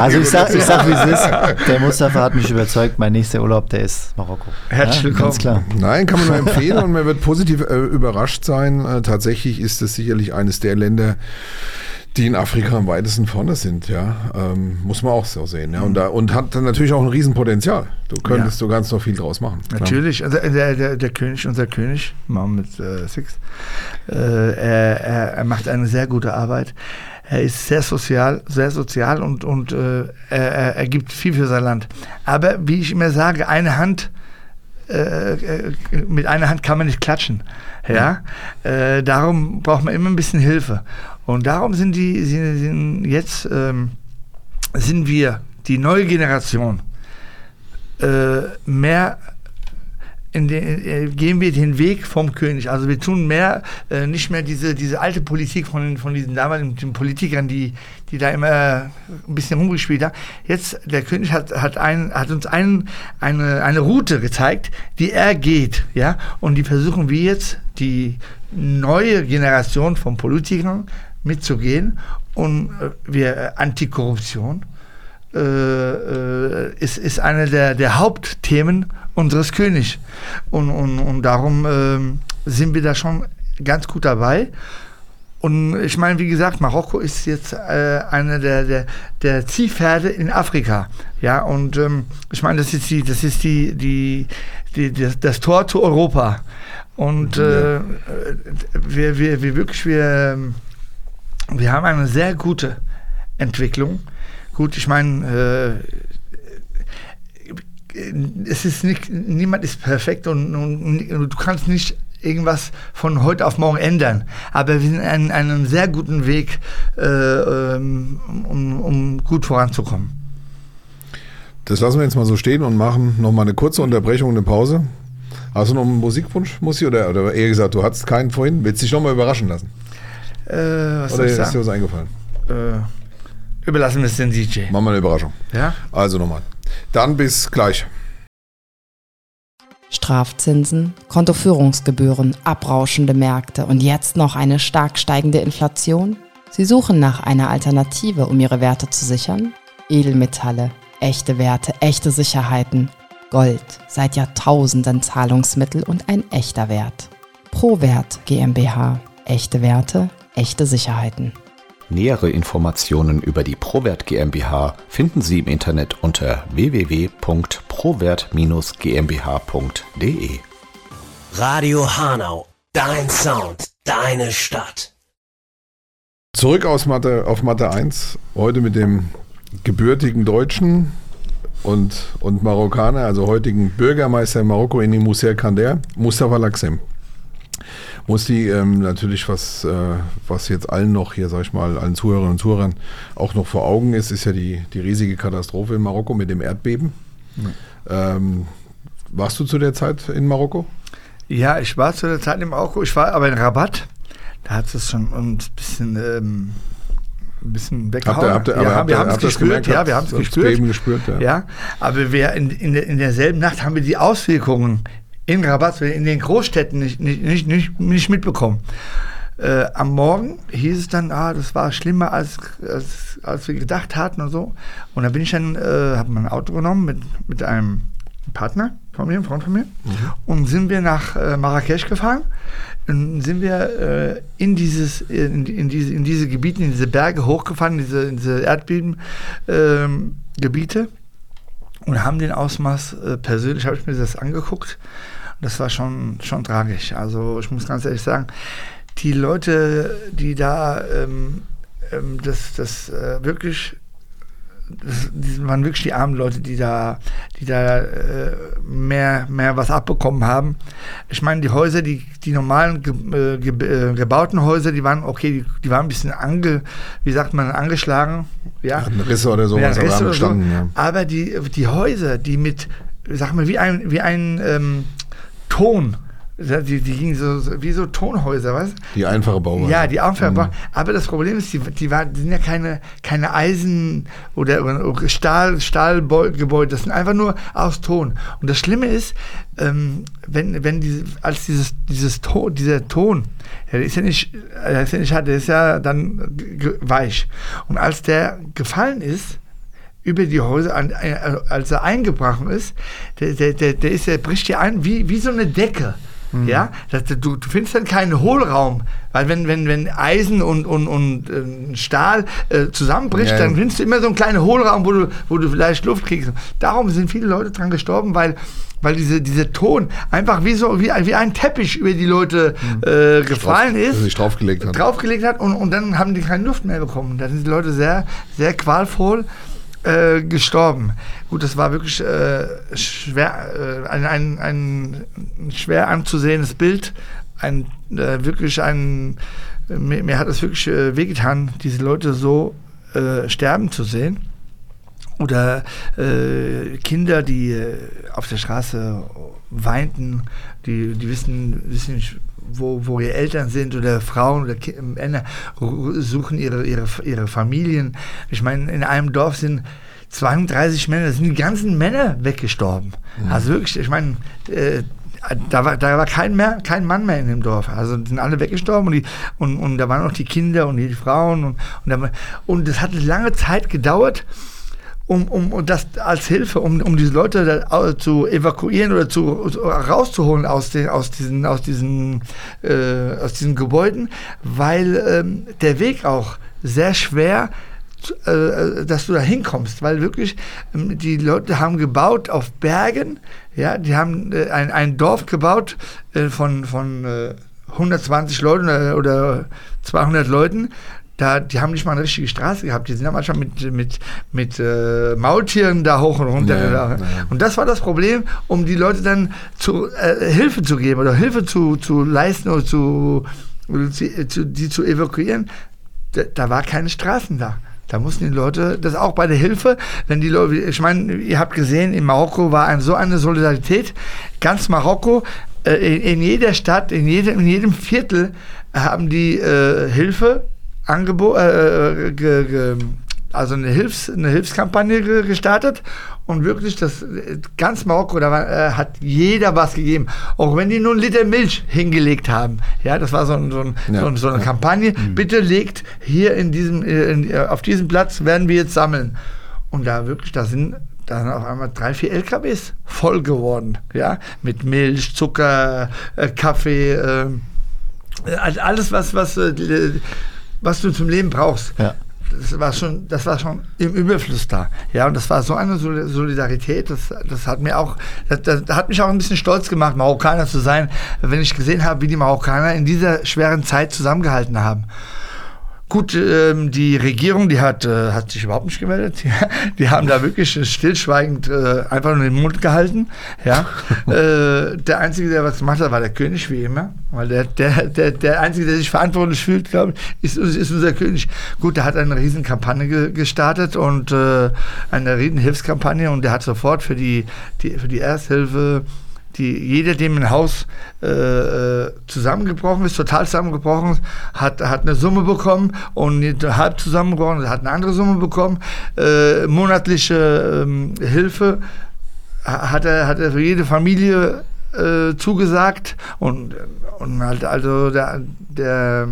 Also ich sag, ich sag wie es ist. Der Mustafa hat mich überzeugt, mein nächster Urlaub, der ist Marokko. Herzlich willkommen. Ganz klar. Nein, kann man nur empfehlen und man wird positiv äh, überrascht sein. Äh, tatsächlich ist es sicherlich eines der Länder, die in Afrika am weitesten vorne sind, ja. Ähm, muss man auch so sehen. Ja. Und, da, und hat dann natürlich auch ein Riesenpotenzial. Du könntest, du kannst noch viel draus machen. klar. Natürlich, also der, der, der König, unser König, Mohammed äh, Six, äh, er, er, macht eine sehr gute Arbeit. Er ist sehr sozial, sehr sozial und, und äh, er, er, gibt viel für sein Land. Aber wie ich immer sage, eine Hand, äh, äh, mit einer Hand kann man nicht klatschen. Ja? Äh, darum braucht man immer ein bisschen Hilfe. Und darum sind die, sind, sind jetzt ähm, sind wir die neue Generation äh, mehr in den, äh, gehen wir den Weg vom König. Also wir tun mehr, äh, nicht mehr diese, diese alte Politik von, von diesen damaligen Politikern, die, die da immer ein bisschen rumgespielt haben. Jetzt, der König hat, hat, ein, hat uns ein, eine, eine Route gezeigt, die er geht. Ja? Und die versuchen wir jetzt, die neue Generation von Politikern mitzugehen. Und äh, wir äh, Antikorruption, äh, äh, ist, ist eine der, der Hauptthemen unseres Königs. Und, und, und darum ähm, sind wir da schon ganz gut dabei. Und ich meine, wie gesagt, Marokko ist jetzt äh, eine der, der, der Ziehpferde in Afrika. Ja, und ähm, ich meine, das ist die, das ist die, die, die, das, das Tor zu Europa. Und äh, äh, wir, wir, wir wirklich, wir, ähm, wir haben eine sehr gute Entwicklung. Gut, ich meine, äh, es ist nicht, niemand ist perfekt und, und, und du kannst nicht irgendwas von heute auf morgen ändern. Aber wir sind an einem sehr guten Weg, äh, ähm, um, um gut voranzukommen. Das lassen wir jetzt mal so stehen und machen nochmal eine kurze Unterbrechung, eine Pause. Hast du noch einen Musikwunsch, Mussi? Oder, oder eher gesagt, du hattest keinen vorhin? Willst du dich nochmal überraschen lassen? Äh, was Oder soll ich ist dir was sagen? eingefallen? Äh, überlassen wir es den DJ. Machen wir eine Überraschung. Ja? Also nochmal. Dann bis gleich. Strafzinsen, Kontoführungsgebühren, abrauschende Märkte und jetzt noch eine stark steigende Inflation? Sie suchen nach einer Alternative, um ihre Werte zu sichern? Edelmetalle, echte Werte, echte Sicherheiten. Gold, seit Jahrtausenden Zahlungsmittel und ein echter Wert. Prowert GmbH. Echte Werte, echte Sicherheiten. Nähere Informationen über die Prowert GmbH finden Sie im Internet unter www.prowert-gmbh.de. Radio Hanau, dein Sound, deine Stadt. Zurück aus Mathe, auf Mathe 1. Heute mit dem gebürtigen Deutschen und, und Marokkaner, also heutigen Bürgermeister in Marokko, in Mousser Kander, Mustafa Laksem. Musti, ähm, natürlich, was, äh, was jetzt allen noch hier, sag ich mal, allen Zuhörerinnen und Zuhörern auch noch vor Augen ist, ist ja die, die riesige Katastrophe in Marokko mit dem Erdbeben. Ähm, Warst du zu der Zeit in Marokko? Ja, ich war zu der Zeit in Marokko, ich war aber in Rabat. Da hat es schon ein bisschen, ähm, ein bisschen weggehauen. Habt ihr- habt ihr- aber ja, wir haben es gespürt, gemerkt? ja, wir haben es gespürt. Gespürt, ja. ja. aber wir in, in, in derselben Nacht haben wir die Auswirkungen in Rabat, in den Großstädten nicht, nicht, nicht, nicht, nicht mitbekommen. Äh, am Morgen hieß es dann, ah, das war schlimmer als, als, als wir gedacht hatten und so. Und dann bin ich dann, äh, habe mein Auto genommen mit, mit einem Partner von mir, einem Freund von mir, und sind wir nach äh, Marrakesch gefahren. Dann sind wir äh, in, dieses, in, in, diese, in diese Gebiete, in diese Berge hochgefahren, in diese, in diese Erdbebengebiete und haben den Ausmaß äh, persönlich, habe ich mir das angeguckt. Das war schon, schon tragisch. Also ich muss ganz ehrlich sagen, die Leute, die da ähm, ähm, das, das äh, wirklich, das, waren wirklich die armen Leute, die da, die da äh, mehr, mehr was abbekommen haben. Ich meine, die Häuser, die, die normalen ge, äh, ge, äh, gebauten Häuser, die waren okay, die, die waren ein bisschen ange, wie sagt man, angeschlagen. Ja, Hatten Risse oder sowas, ja, Risse oder so. ja. Aber die, die Häuser, die mit, sag mal, wie ein, wie ein ähm, Ton, die, die gingen so, wie so Tonhäuser, weißt du? Die einfache Bauweise. Ja, die Aufwärme. Mhm. Aber das Problem ist, die, die, war, die sind ja keine, keine Eisen- oder, oder Stahl, Stahlgebäude, das sind einfach nur aus Ton. Und das Schlimme ist, ähm, wenn, wenn diese, als dieses, dieses Ton, dieser Ton, ja, der ist ja nicht, der ist ja nicht hart, der ist ja dann g- weich. Und als der gefallen ist, über die Häuser, an, äh, als er eingebrochen ist, der, der, der, der, ist, der bricht dir ein wie, wie so eine Decke. Ja, das, du, du findest dann keinen Hohlraum, weil wenn, wenn, wenn Eisen und, und, und äh, Stahl äh, zusammenbricht, Ja, dann findest du immer so einen kleinen Hohlraum, wo du, wo du vielleicht Luft kriegst. Darum sind viele Leute dran gestorben, weil, weil diese, dieser Ton einfach wie so wie, ein- wie ein Teppich über die Leute äh, gefallen er ist sich draufgelegt hat. draufgelegt hat und, und dann haben die keine Luft mehr bekommen. Da sind die Leute sehr, sehr qualvoll äh, gestorben. Gut, das war wirklich äh, schwer, äh, ein, ein, ein schwer anzusehendes Bild. Ein, äh, wirklich ein, mir, mir hat es wirklich äh, wehgetan, diese Leute so sterben zu sehen. Oder Kinder, die auf der Straße weinten, die, die wissen, wissen nicht, wo, wo ihre Eltern sind oder Frauen oder Männer suchen ihre, ihre, ihre Familien. Ich meine, in einem Dorf sind 32 Männer, da sind die ganzen Männer weggestorben. Also wirklich, ich meine, äh, da war, da war kein, mehr, kein Mann mehr in dem Dorf. Also sind alle weggestorben und, die, und, und da waren auch die Kinder und die Frauen. Und, und, da, und das hat lange Zeit gedauert, um, um, das als Hilfe, um, um diese Leute zu evakuieren oder zu, zu rauszuholen aus den, aus diesen, aus diesen, äh, aus diesen Gebäuden, weil ähm, der Weg auch sehr schwer zu- äh, dass du da hinkommst, weil wirklich ähm, die Leute haben gebaut auf Bergen, ja, die haben äh, ein, ein Dorf gebaut äh, von, von äh, 120 Leuten oder 200 Leuten. Da, die haben nicht mal eine richtige Straße gehabt. Die sind ja manchmal mit, mit, mit äh, Maultieren da hoch und runter. Ja, da. ja. Und das war das Problem, um die Leute dann zu, äh, Hilfe zu geben oder Hilfe zu, zu leisten oder zu, oder zu, zu, die zu evakuieren. Da, da war keine Straßen da. Da mussten die Leute, das auch bei der Hilfe, wenn die Leute, ich meine, ihr habt gesehen, in Marokko war ein, so eine Solidarität. Ganz Marokko, äh, in, in jeder Stadt, in jedem, in jedem Viertel haben die äh, Hilfe angebo äh, ge, ge, also eine, Hilfs-, eine Hilfskampagne ge gestartet und wirklich das äh, ganz Marokko, da war, äh, hat jeder was gegeben. Auch wenn die nur einen Liter Milch hingelegt haben. Ja, das war so, ein, so, ein, Ja. so, ein, so eine Kampagne. Bitte legt hier in diesem, äh, in, äh, auf diesem Platz werden wir jetzt sammeln. Und da wirklich, da sind da sind auf einmal drei, vier LKWs voll geworden, ja, mit Milch, Zucker, äh, Kaffee, äh, alles was, was, äh, was du zum Leben brauchst. Ja. Das war schon, das war schon im Überfluss da. Ja, und das war so eine Sol- Solidarität, das, das hat mir auch, das, das hat mich auch ein bisschen stolz gemacht, Marokkaner zu sein, wenn ich gesehen habe, wie die Marokkaner in dieser schweren Zeit zusammengehalten haben. Gut, ähm, die Regierung, die hat, äh, hat sich überhaupt nicht gemeldet. Die, die haben da wirklich stillschweigend äh, einfach nur den Mund gehalten. Ja. äh, der Einzige, der was gemacht hat, war der König, wie immer. Weil der, der, der, der Einzige, der sich verantwortlich fühlt, glaube ich, ist, ist unser König. Gut, der hat eine riesen Kampagne ge gestartet und äh, eine riesen Hilfskampagne und der hat sofort für die, die, für die Ersthilfe die, jeder, dem ein Haus äh, äh, zusammengebrochen ist, total zusammengebrochen hat, hat eine Summe bekommen und halb zusammengebrochen hat eine andere Summe bekommen. Äh, monatliche ähm, Hilfe hat er, hat er für jede Familie äh, zugesagt und, und halt also der, der,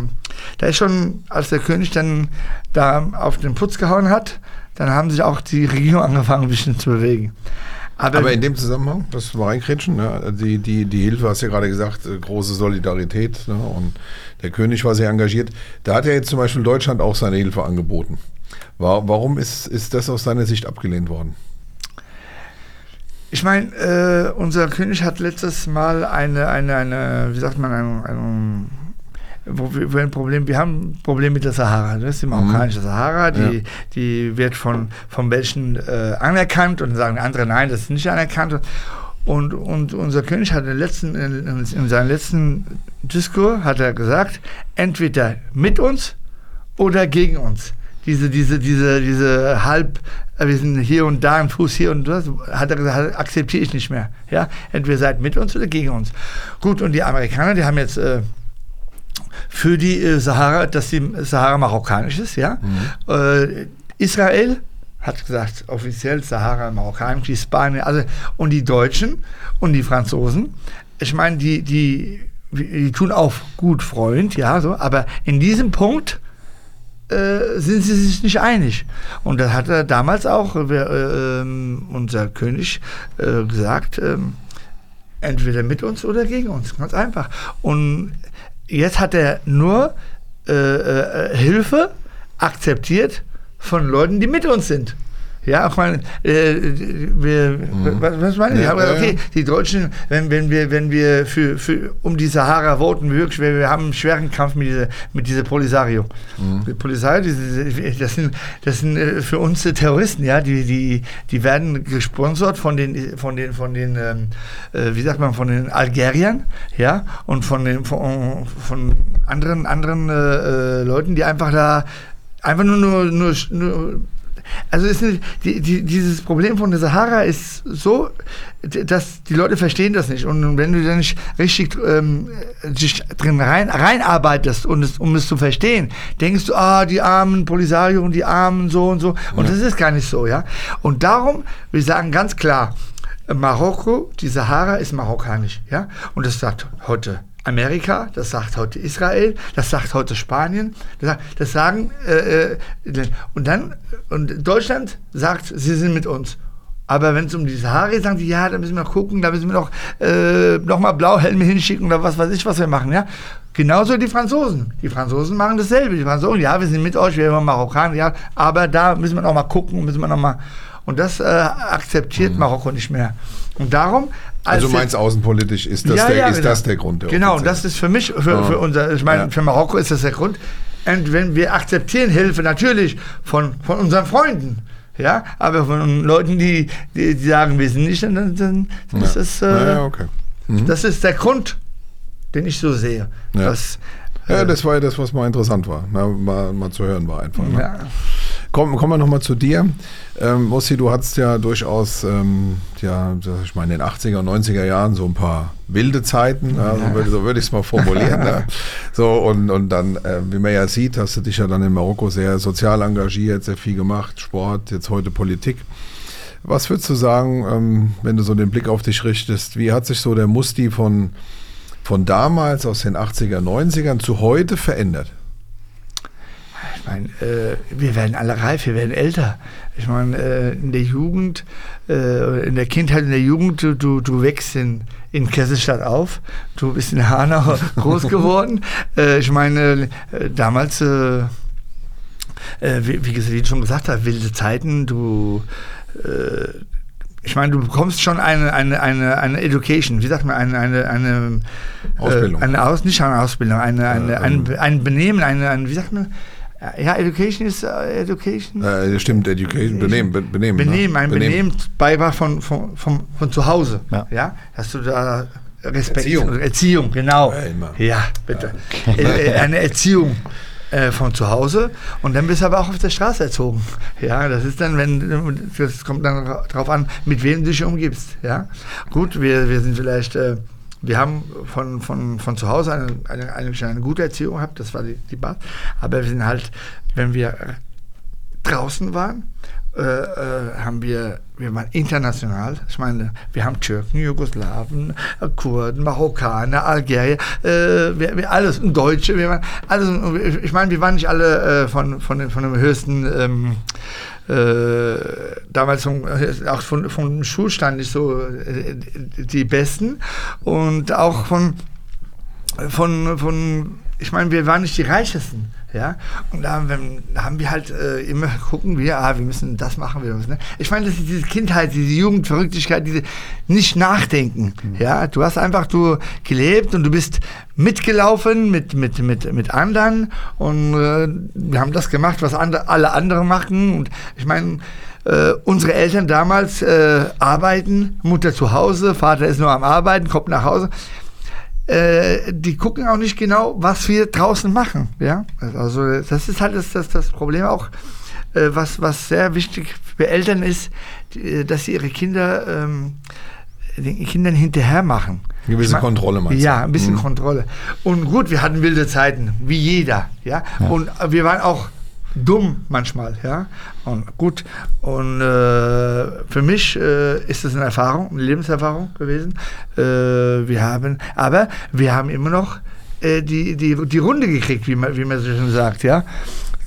der ist schon, als der König dann da auf den Putz gehauen hat, dann haben sich auch die Regierung angefangen, ein bisschen zu bewegen. Aber, Aber, in dem Zusammenhang, das war reinkretschen, ne, die, die, die Hilfe, hast du ja gerade gesagt, äh, große Solidarität ne, und der König war sehr engagiert. Da hat ja jetzt zum Beispiel Deutschland auch seine Hilfe angeboten. War, warum ist, ist das aus seiner Sicht abgelehnt worden? Ich meine, äh, unser König hat letztes Mal eine, eine, eine wie sagt man, ein, ein wo wir, ein Problem, wir haben ein Problem mit der Sahara. Das ist die marokkanische mhm. Sahara, die, ja. die wird von, von Menschen äh, anerkannt und sagen andere, nein, das ist nicht anerkannt. Und, und unser König hat in, letzten, in, in seinem letzten Diskurs hat er gesagt, entweder mit uns oder gegen uns. Diese, diese, diese, diese halb, äh, wir sind hier und da, ein Fuß hier und das, hat er gesagt, akzeptiere ich nicht mehr. Ja? Entweder seid mit uns oder gegen uns. Gut, und die Amerikaner, die haben jetzt äh, für die äh, Sahara, dass die Sahara marokkanisch ist, ja. Mhm. Äh, Israel hat gesagt, offiziell Sahara marokkanisch, die Spanier, also und die Deutschen und die Franzosen. Ich meine, die, die, die tun auch gut Freund, ja, so, aber in diesem Punkt äh, sind sie sich nicht einig. Und das hat er damals auch äh, ähm, unser König äh, gesagt, ähm, entweder mit uns oder gegen uns, ganz einfach. Und jetzt hat er nur äh, äh, Hilfe akzeptiert von Leuten, die mit uns sind. Ja, ich meine, äh, wir, mhm. was, was meine ich? Ja, aber okay, die Deutschen, wenn, wenn wir, wenn wir für, für, um die Sahara voten, wirklich, wir, wir haben einen schweren Kampf mit dieser, mit dieser Polisario. Mhm. Die Polisario, die, das sind, das sind äh, für uns Terroristen, ja, die, die, die werden gesponsert von den, von den, von den, ähm, äh, wie sagt man, von den Algeriern, ja, und von den, von, von anderen, anderen äh, äh Leuten, die einfach da einfach nur, nur, nur, nur also ist die, die, dieses Problem von der Sahara ist so, dass die Leute verstehen das nicht. Und wenn du da nicht richtig ähm, dich drin rein, reinarbeitest, und es, um es zu verstehen, denkst du, ah, die armen Polisario und die armen so und so. Und ja. das ist gar nicht so, ja. Und darum, wir sagen ganz klar, Marokko, die Sahara ist marokkanisch, ja. Und das sagt heute Amerika, das sagt heute Israel, das sagt heute Spanien, das, sagen äh, äh, und dann und Deutschland sagt, sie sind mit uns. Aber wenn es um die Sahara geht, sagen die, ja, da müssen wir noch gucken, da müssen wir noch, äh, noch mal Blauhelme hinschicken oder was weiß ich, was wir machen, ja. Genauso die Franzosen. Die Franzosen machen dasselbe. Die Franzosen, ja, wir sind mit euch, wir sind Marokkaner, ja, aber da müssen wir noch mal gucken, müssen wir noch mal. Und das äh, akzeptiert mhm. Marokko nicht mehr. Und darum also meinst außenpolitisch ist das, ja, der, ja, ist genau. das der Grund? Der genau, und das ist für mich, für, ja. für unser, ich meine, ja. für Marokko ist das der Grund. Und wenn wir akzeptieren Hilfe natürlich von, von unseren Freunden, ja, aber von Leuten, die, die, die sagen, wir sind nicht, dann, dann das, ist, äh, okay. mhm. das ist der Grund, den ich so sehe. Dass, ja, äh, das war ja das, was mal interessant war, na, mal, mal zu hören war einfach. Ne? Kommen, kommen wir nochmal zu dir. Ähm, Mossi, du hattest ja durchaus, ähm, ja, ich meine, in den 80er und 90er Jahren so ein paar wilde Zeiten, ja, so würde, so würde ich es mal formulieren. ne? So, und, und dann, äh, wie man ja sieht, hast du dich ja dann in Marokko sehr sozial engagiert, sehr viel gemacht, Sport, jetzt heute Politik. Was würdest du sagen, ähm, wenn du so den Blick auf dich richtest, wie hat sich so der Musti von, von damals aus den 80er, 90ern zu heute verändert? Ich meine, äh, wir werden alle reif, wir werden älter. Ich meine, äh, in der Jugend, äh, in der Kindheit, in der Jugend, du, du, du wächst in, in Kesselstadt auf, du bist in Hanau groß geworden. Äh, ich meine, äh, damals, äh, wie, wie, du schon gesagt hast, wilde Zeiten, du ich meine, du bekommst schon eine, eine, eine, eine Education, wie sagt man, eine, eine, eine Ausbildung. Äh, eine Aus, nicht eine Ausbildung, eine, eine, ein, ein Benehmen, eine, eine, wie sagt man, Ja, Education ist äh, Education. Äh, stimmt, Education, Benehmen, Be- Benehmen. ne? Benehmen, ein Benehmen Beitrag von, von, von, von zu Hause. Ja. Ja. Dass du da Respekt Erziehung. Erziehung, genau. Ja, immer. Ja, bitte. Äh, äh, Eine Erziehung äh, von zu Hause und dann bist du aber auch auf der Straße erzogen. Ja, das ist dann, wenn, das kommt dann ra- drauf an, mit wem du dich umgibst. Ja, gut, wir, wir sind vielleicht, äh, wir haben von, von, von zu Hause eine, eine, eine, eine gute Erziehung gehabt, das war die, die Basis, aber wir sind halt, wenn wir draußen waren, äh, äh, haben wir, wir waren international. Ich meine, wir haben Türken, Jugoslawen, äh, Kurden, Marokkaner, Algerier, äh, wir, wir alles, Deutsche, wir waren alles. Ich meine, wir waren nicht alle äh, von, von, von dem höchsten. Ähm, äh, damals vom, auch von, vom Schulstand nicht so äh, die Besten. Und auch von von, von ich meine, wir waren nicht die Reichesten, ja, und da haben wir, da haben wir halt äh, immer gucken wir, ah, wir müssen das machen, wir müssen, ne? ich meine, das ist diese Kindheit, diese Jugendverrücktigkeit, diese nicht nachdenken, ja, du hast einfach du gelebt und du bist mitgelaufen mit, mit, mit, mit anderen und äh, wir haben das gemacht, was andere, alle anderen machen. Und ich meine, äh, unsere Eltern damals äh, arbeiten, Mutter zu Hause, Vater ist nur am Arbeiten, kommt nach Hause äh, die gucken auch nicht genau, was wir draußen machen. Ja? Also das ist halt das, das, das Problem auch, äh, was, was sehr wichtig für Eltern ist, die, dass sie ihre Kinder ähm, den Kindern hinterher machen. Gewisse Ich mein- Kontrolle meinst du? Ja, ein bisschen Mhm. Kontrolle. Und gut, wir hatten wilde Zeiten, wie jeder. Ja? Und wir waren auch dumm manchmal, ja. Und gut. Und äh, für mich äh, ist es eine Erfahrung, eine Lebenserfahrung gewesen. Äh, wir haben, aber wir haben immer noch äh, die, die, die Runde gekriegt, wie man, wie man so schön sagt, ja.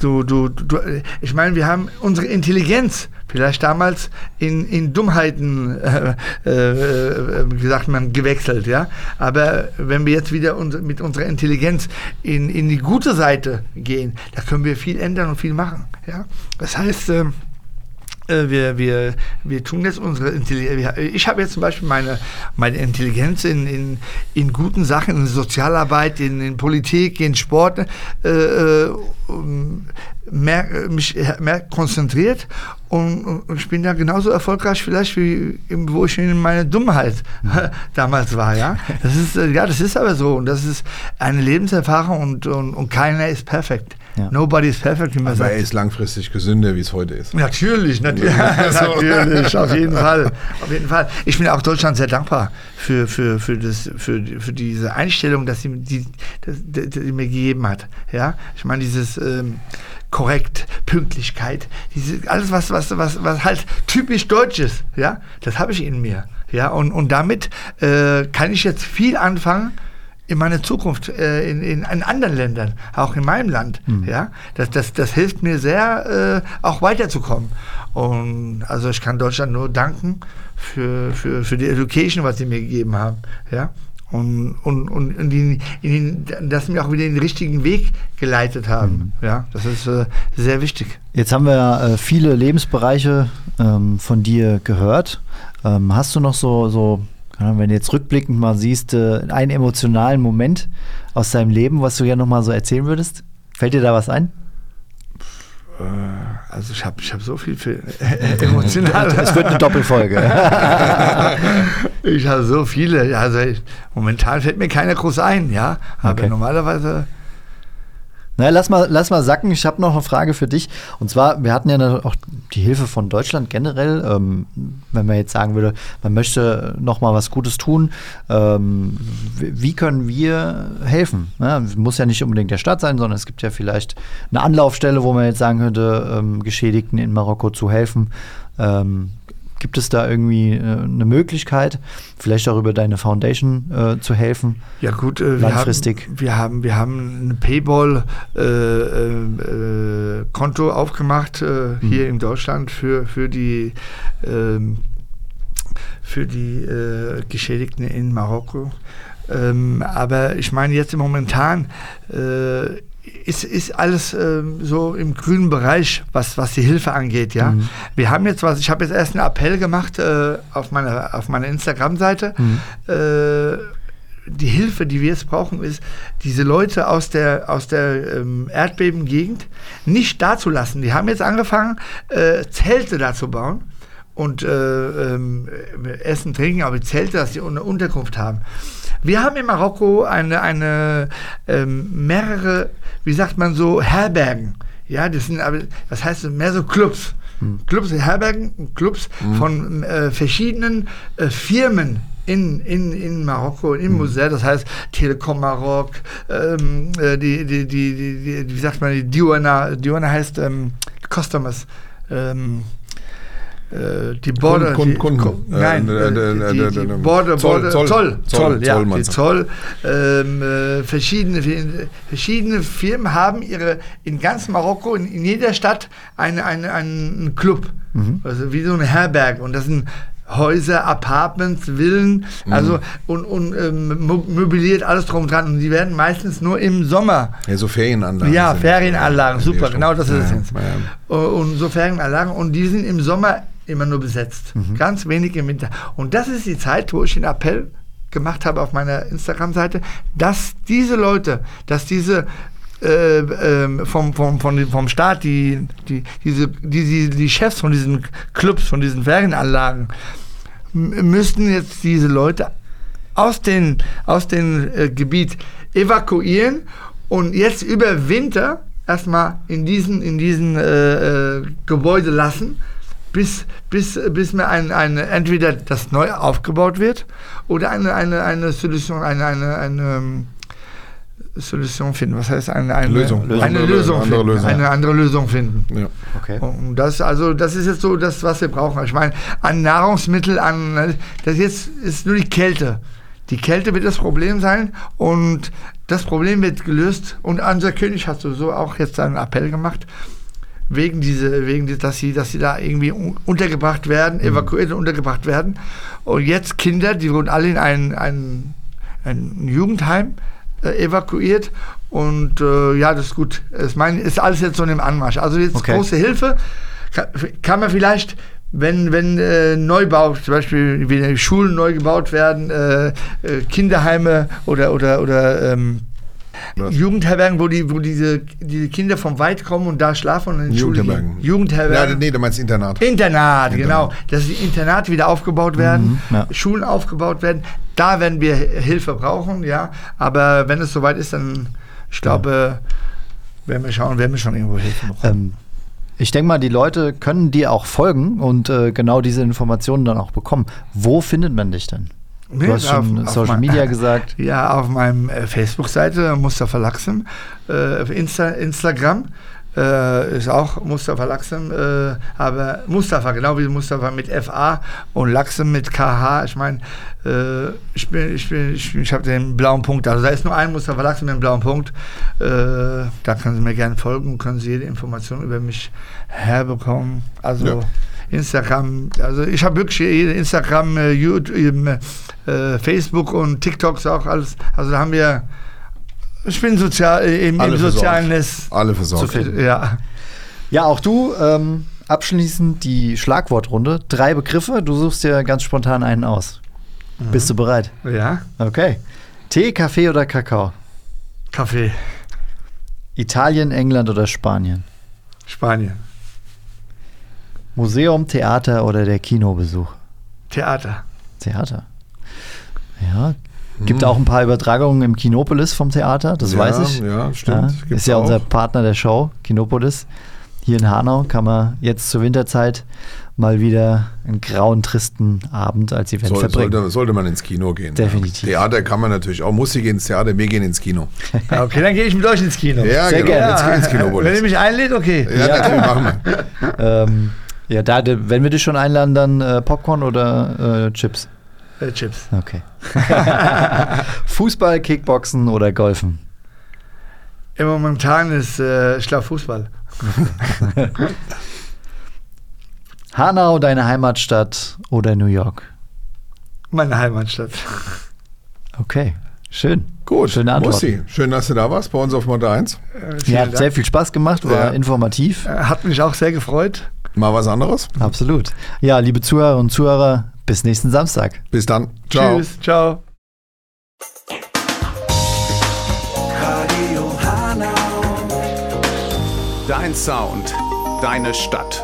Du, du, du, ich meine, wir haben unsere Intelligenz vielleicht damals in, in Dummheiten, äh, äh, wie sagt man, gewechselt, ja. Aber wenn wir jetzt wieder uns, mit unserer Intelligenz in, in die gute Seite gehen, da können wir viel ändern und viel machen, ja. Das heißt, äh, wir, wir, wir tun jetzt unsere Intelligenz. Ich habe jetzt zum Beispiel meine, meine Intelligenz in, in, in guten Sachen, in Sozialarbeit, in, in Politik, in Sport, äh, äh, um, mehr, äh, mich mehr konzentriert und, und ich bin da genauso erfolgreich vielleicht wie wo ich in meiner Dummheit damals war, ja. Das ist äh, ja, das ist aber so und das ist eine Lebenserfahrung und, und, und keiner ist perfekt. Ja. Nobody is perfect, wie man Aber sagt. er ist langfristig gesünder, wie es heute ist. Natürlich, natürlich, natürlich, auf jeden Fall, auf jeden Fall. Ich bin auch Deutschland sehr dankbar für, für, für, das, für, für diese Einstellung, dass sie, die, die, die mir gegeben hat. Ja, ich meine dieses ähm, korrekt, Pünktlichkeit, diese, alles was, was, was, was halt typisch Deutsch ist. Ja, das habe ich in mir. Ja, und, und damit äh, kann ich jetzt viel anfangen in meiner Zukunft äh, in, in, in anderen Ländern, auch in meinem Land. Ja, das, das, das hilft mir sehr, äh, auch weiterzukommen. Und also ich kann Deutschland nur danken für, für, für die Education, was sie mir gegeben haben. Ja. Und, und, und in den, in den, dass mir auch wieder den richtigen Weg geleitet haben. Ja, das ist äh, sehr wichtig. Jetzt haben wir ja, äh, viele Lebensbereiche ähm, von dir gehört. Ähm, hast du noch so, so wenn du jetzt rückblickend mal siehst, äh, einen emotionalen Moment aus deinem Leben, was du gerne noch mal so erzählen würdest? Fällt dir da was ein? Also ich habe ich hab so viel für emotional. Es wird eine Doppelfolge. Ich habe so viele. Also ich, momentan fällt mir keiner groß ein, ja. Aber Okay. normalerweise. Na, lass mal, lass mal sacken. Ich habe noch eine Frage für dich. Und zwar, wir hatten ja auch die Hilfe von Deutschland generell. Ähm, wenn man jetzt sagen würde, man möchte noch mal was Gutes tun, ähm, wie können wir helfen? Ja, muss ja nicht unbedingt der Staat sein, sondern es gibt ja vielleicht eine Anlaufstelle, wo man jetzt sagen könnte, ähm, Geschädigten in Marokko zu helfen. Gibt es da irgendwie äh, eine Möglichkeit, vielleicht auch über deine Foundation äh, zu helfen? Ja gut, äh, wir, Langfristig. haben, wir haben wir haben ein Payball äh, äh, äh, aufgemacht äh, hier in Deutschland für für die ähm, für die Geschädigten in Marokko. Ähm, aber ich meine jetzt momentan äh, ist, ist alles ähm, so im grünen Bereich, was, was die Hilfe angeht, ja. Wir haben jetzt was, ich habe jetzt erst einen Appell gemacht äh, auf meiner auf meiner Instagram-Seite. Äh, die Hilfe, die wir jetzt brauchen, ist, diese Leute aus der, aus der ähm, Erdbebengegend nicht dazulassen. Die haben jetzt angefangen, äh, Zelte da zu bauen und äh, ähm, Essen, Trinken, aber die Zelte, dass sie eine Unterkunft haben. Wir haben in Marokko eine, eine ähm, mehrere, wie sagt man so, Herbergen. Ja, das sind aber, was heißt das, mehr so Clubs. Clubs, Herbergen, Clubs von äh, verschiedenen äh, Firmen in, in, in Marokko, in Musée, das heißt Telekom Marok, ähm, äh, die, die, die, die, wie sagt man, die Diwana, Diwana heißt ähm, Customers. Ähm, äh, die Border, Kunden, Kunden, Kunden. nein, Äh, äh, äh, die, äh, die, äh, die äh, Border, Zoll, Border, Zoll, Zoll, Zoll, Zoll, ja, Zoll, die? Zoll, ähm, äh, verschiedene, verschiedene Firmen haben ihre, in ganz Marokko, in, in jeder Stadt, eine, eine, einen Club, also wie so eine Herberge und das sind Häuser, Apartments, Villen, also und, und ähm, möbliert alles drum und dran. Und die werden meistens nur im Sommer Ja, so Ferienanlagen. ja, Ferienanlagen, ja. super, genau das ist es jetzt. ja. Und so Ferienanlagen und die sind im Sommer immer nur besetzt. Ganz wenig im Winter. Und das ist die Zeit, wo ich den Appell gemacht habe auf meiner Instagram-Seite, dass diese Leute, dass diese äh, ähm, vom, vom, von, dem- vom Staat, die, die, diese, die, die, die Chefs von diesen Clubs, von diesen Ferienanlagen, müssten jetzt diese Leute aus dem aus den, äh, Gebiet evakuieren und jetzt über Winter erstmal in diesen, in diesen äh, äh, Gebäude lassen, bis, bis, bis mir ein, ein, entweder das neu aufgebaut wird oder eine, eine, eine Solution, eine, eine, eine ähm, Solution finden. Was heißt eine, eine Lösung. Eine Andere- Lösung andere finden. Lösung. Eine andere Lösung finden. Ja. Okay. Und das, also, das ist jetzt so das, was wir brauchen. Ich meine, an Nahrungsmittel, an das jetzt ist nur die Kälte. Die Kälte wird das Problem sein und das Problem wird gelöst. Und unser König hat so auch jetzt einen Appell gemacht, wegen diese, wegen die, dass sie, dass sie da irgendwie un- untergebracht werden, evakuiert und untergebracht werden. Und jetzt Kinder, die wurden alle in ein, ein, ein Jugendheim äh, evakuiert. Und äh, ja, das ist gut. Ich meine, ist alles jetzt so im Anmarsch. Also jetzt Okay. große Hilfe. Kann, kann man vielleicht, wenn, wenn äh, Neubau, zum Beispiel die Schulen neu gebaut werden, äh, äh, Kinderheime oder, oder, oder ähm, Was? Jugendherbergen, wo, die, wo diese, diese Kinder von weit kommen und da schlafen und in die Schule Jugendherbergen. gehen. Ja, Jugendherbergen. nee, du meinst Internat. Internat, Internat. genau. Dass die Internate wieder aufgebaut werden, ja. Schulen aufgebaut werden. Da werden wir Hilfe brauchen, ja. Aber wenn es soweit ist, dann, ich glaube, werden wir schauen, werden wir schon irgendwo Hilfe bekommen. Ähm, ich denke mal, die Leute können dir auch folgen und äh, genau diese Informationen dann auch bekommen. Wo findet man dich denn? Du hast schon Social mein- Media gesagt. Ja, auf meinem äh, Facebook-Seite Mustafa Laxem, äh, auf Insta Instagram äh, ist auch Mustafa Laxem, äh, aber Mustafa, genau wie Mustafa mit FA und Laxem mit KH. Ich meine, äh, ich bin, ich bin, ich, ich habe den blauen Punkt. Also da ist nur ein Mustafa Laxem mit dem blauen Punkt. Äh, da können Sie mir gerne folgen und können Sie jede Information über mich herbekommen. Also Ja. Instagram, also ich habe wirklich Instagram, äh, YouTube, äh, Facebook und TikToks auch alles. Also da haben wir, ich bin sozial, äh, im, im sozialen. Netz. Alle versorgt. Zu finden. Ja. Ja, auch du. Ähm, abschließend die Schlagwortrunde. Drei Begriffe. Du suchst dir ganz spontan einen aus. Bist du bereit? Ja. Okay. Tee, Kaffee oder Kakao? Kaffee, Italien, England oder Spanien? Spanien, Museum, Theater oder der Kinobesuch? Theater. Theater. Ja. Gibt auch ein paar Übertragungen im Kinopolis vom Theater, das Ja, weiß ich. ja, stimmt. ist Gibt's ja auch. unser Partner der Show, Kinopolis. Hier in Hanau kann man jetzt zur Winterzeit mal wieder einen grauen, tristen Abend als Event Soll, verbringen. sollte, sollte man ins Kino gehen. Definitiv. Ja. Theater kann man natürlich auch. Muss ich ins Theater, wir gehen ins Kino. Ja, okay, dann gehe ich mit euch ins Kino. Ja, Sehr genau. gerne. Ins, ins Wenn ihr Kinopolis. mich einlädt, okay. Ja, natürlich machen wir. Ähm, ja, da, wenn wir dich schon einladen, dann äh, Popcorn oder äh, Chips. Äh, Chips. Okay. Fußball, Kickboxen oder Golfen? Im Momentan ist äh, Schlaffußball. Hanau, deine Heimatstadt oder New York? Meine Heimatstadt. Okay, schön. Gut, Schöne Antwort. Mussi, schön, dass du da warst bei uns auf Motor 1. Äh, Ja, hat Dank. sehr viel Spaß gemacht, war Ja. informativ. Äh, Hat mich auch sehr gefreut. Mal was anderes? Absolut. Ja, liebe Zuhörer und Zuhörer, bis nächsten Samstag. Bis dann. Ciao. Tschüss. Ciao. Dein Sound. Deine Stadt.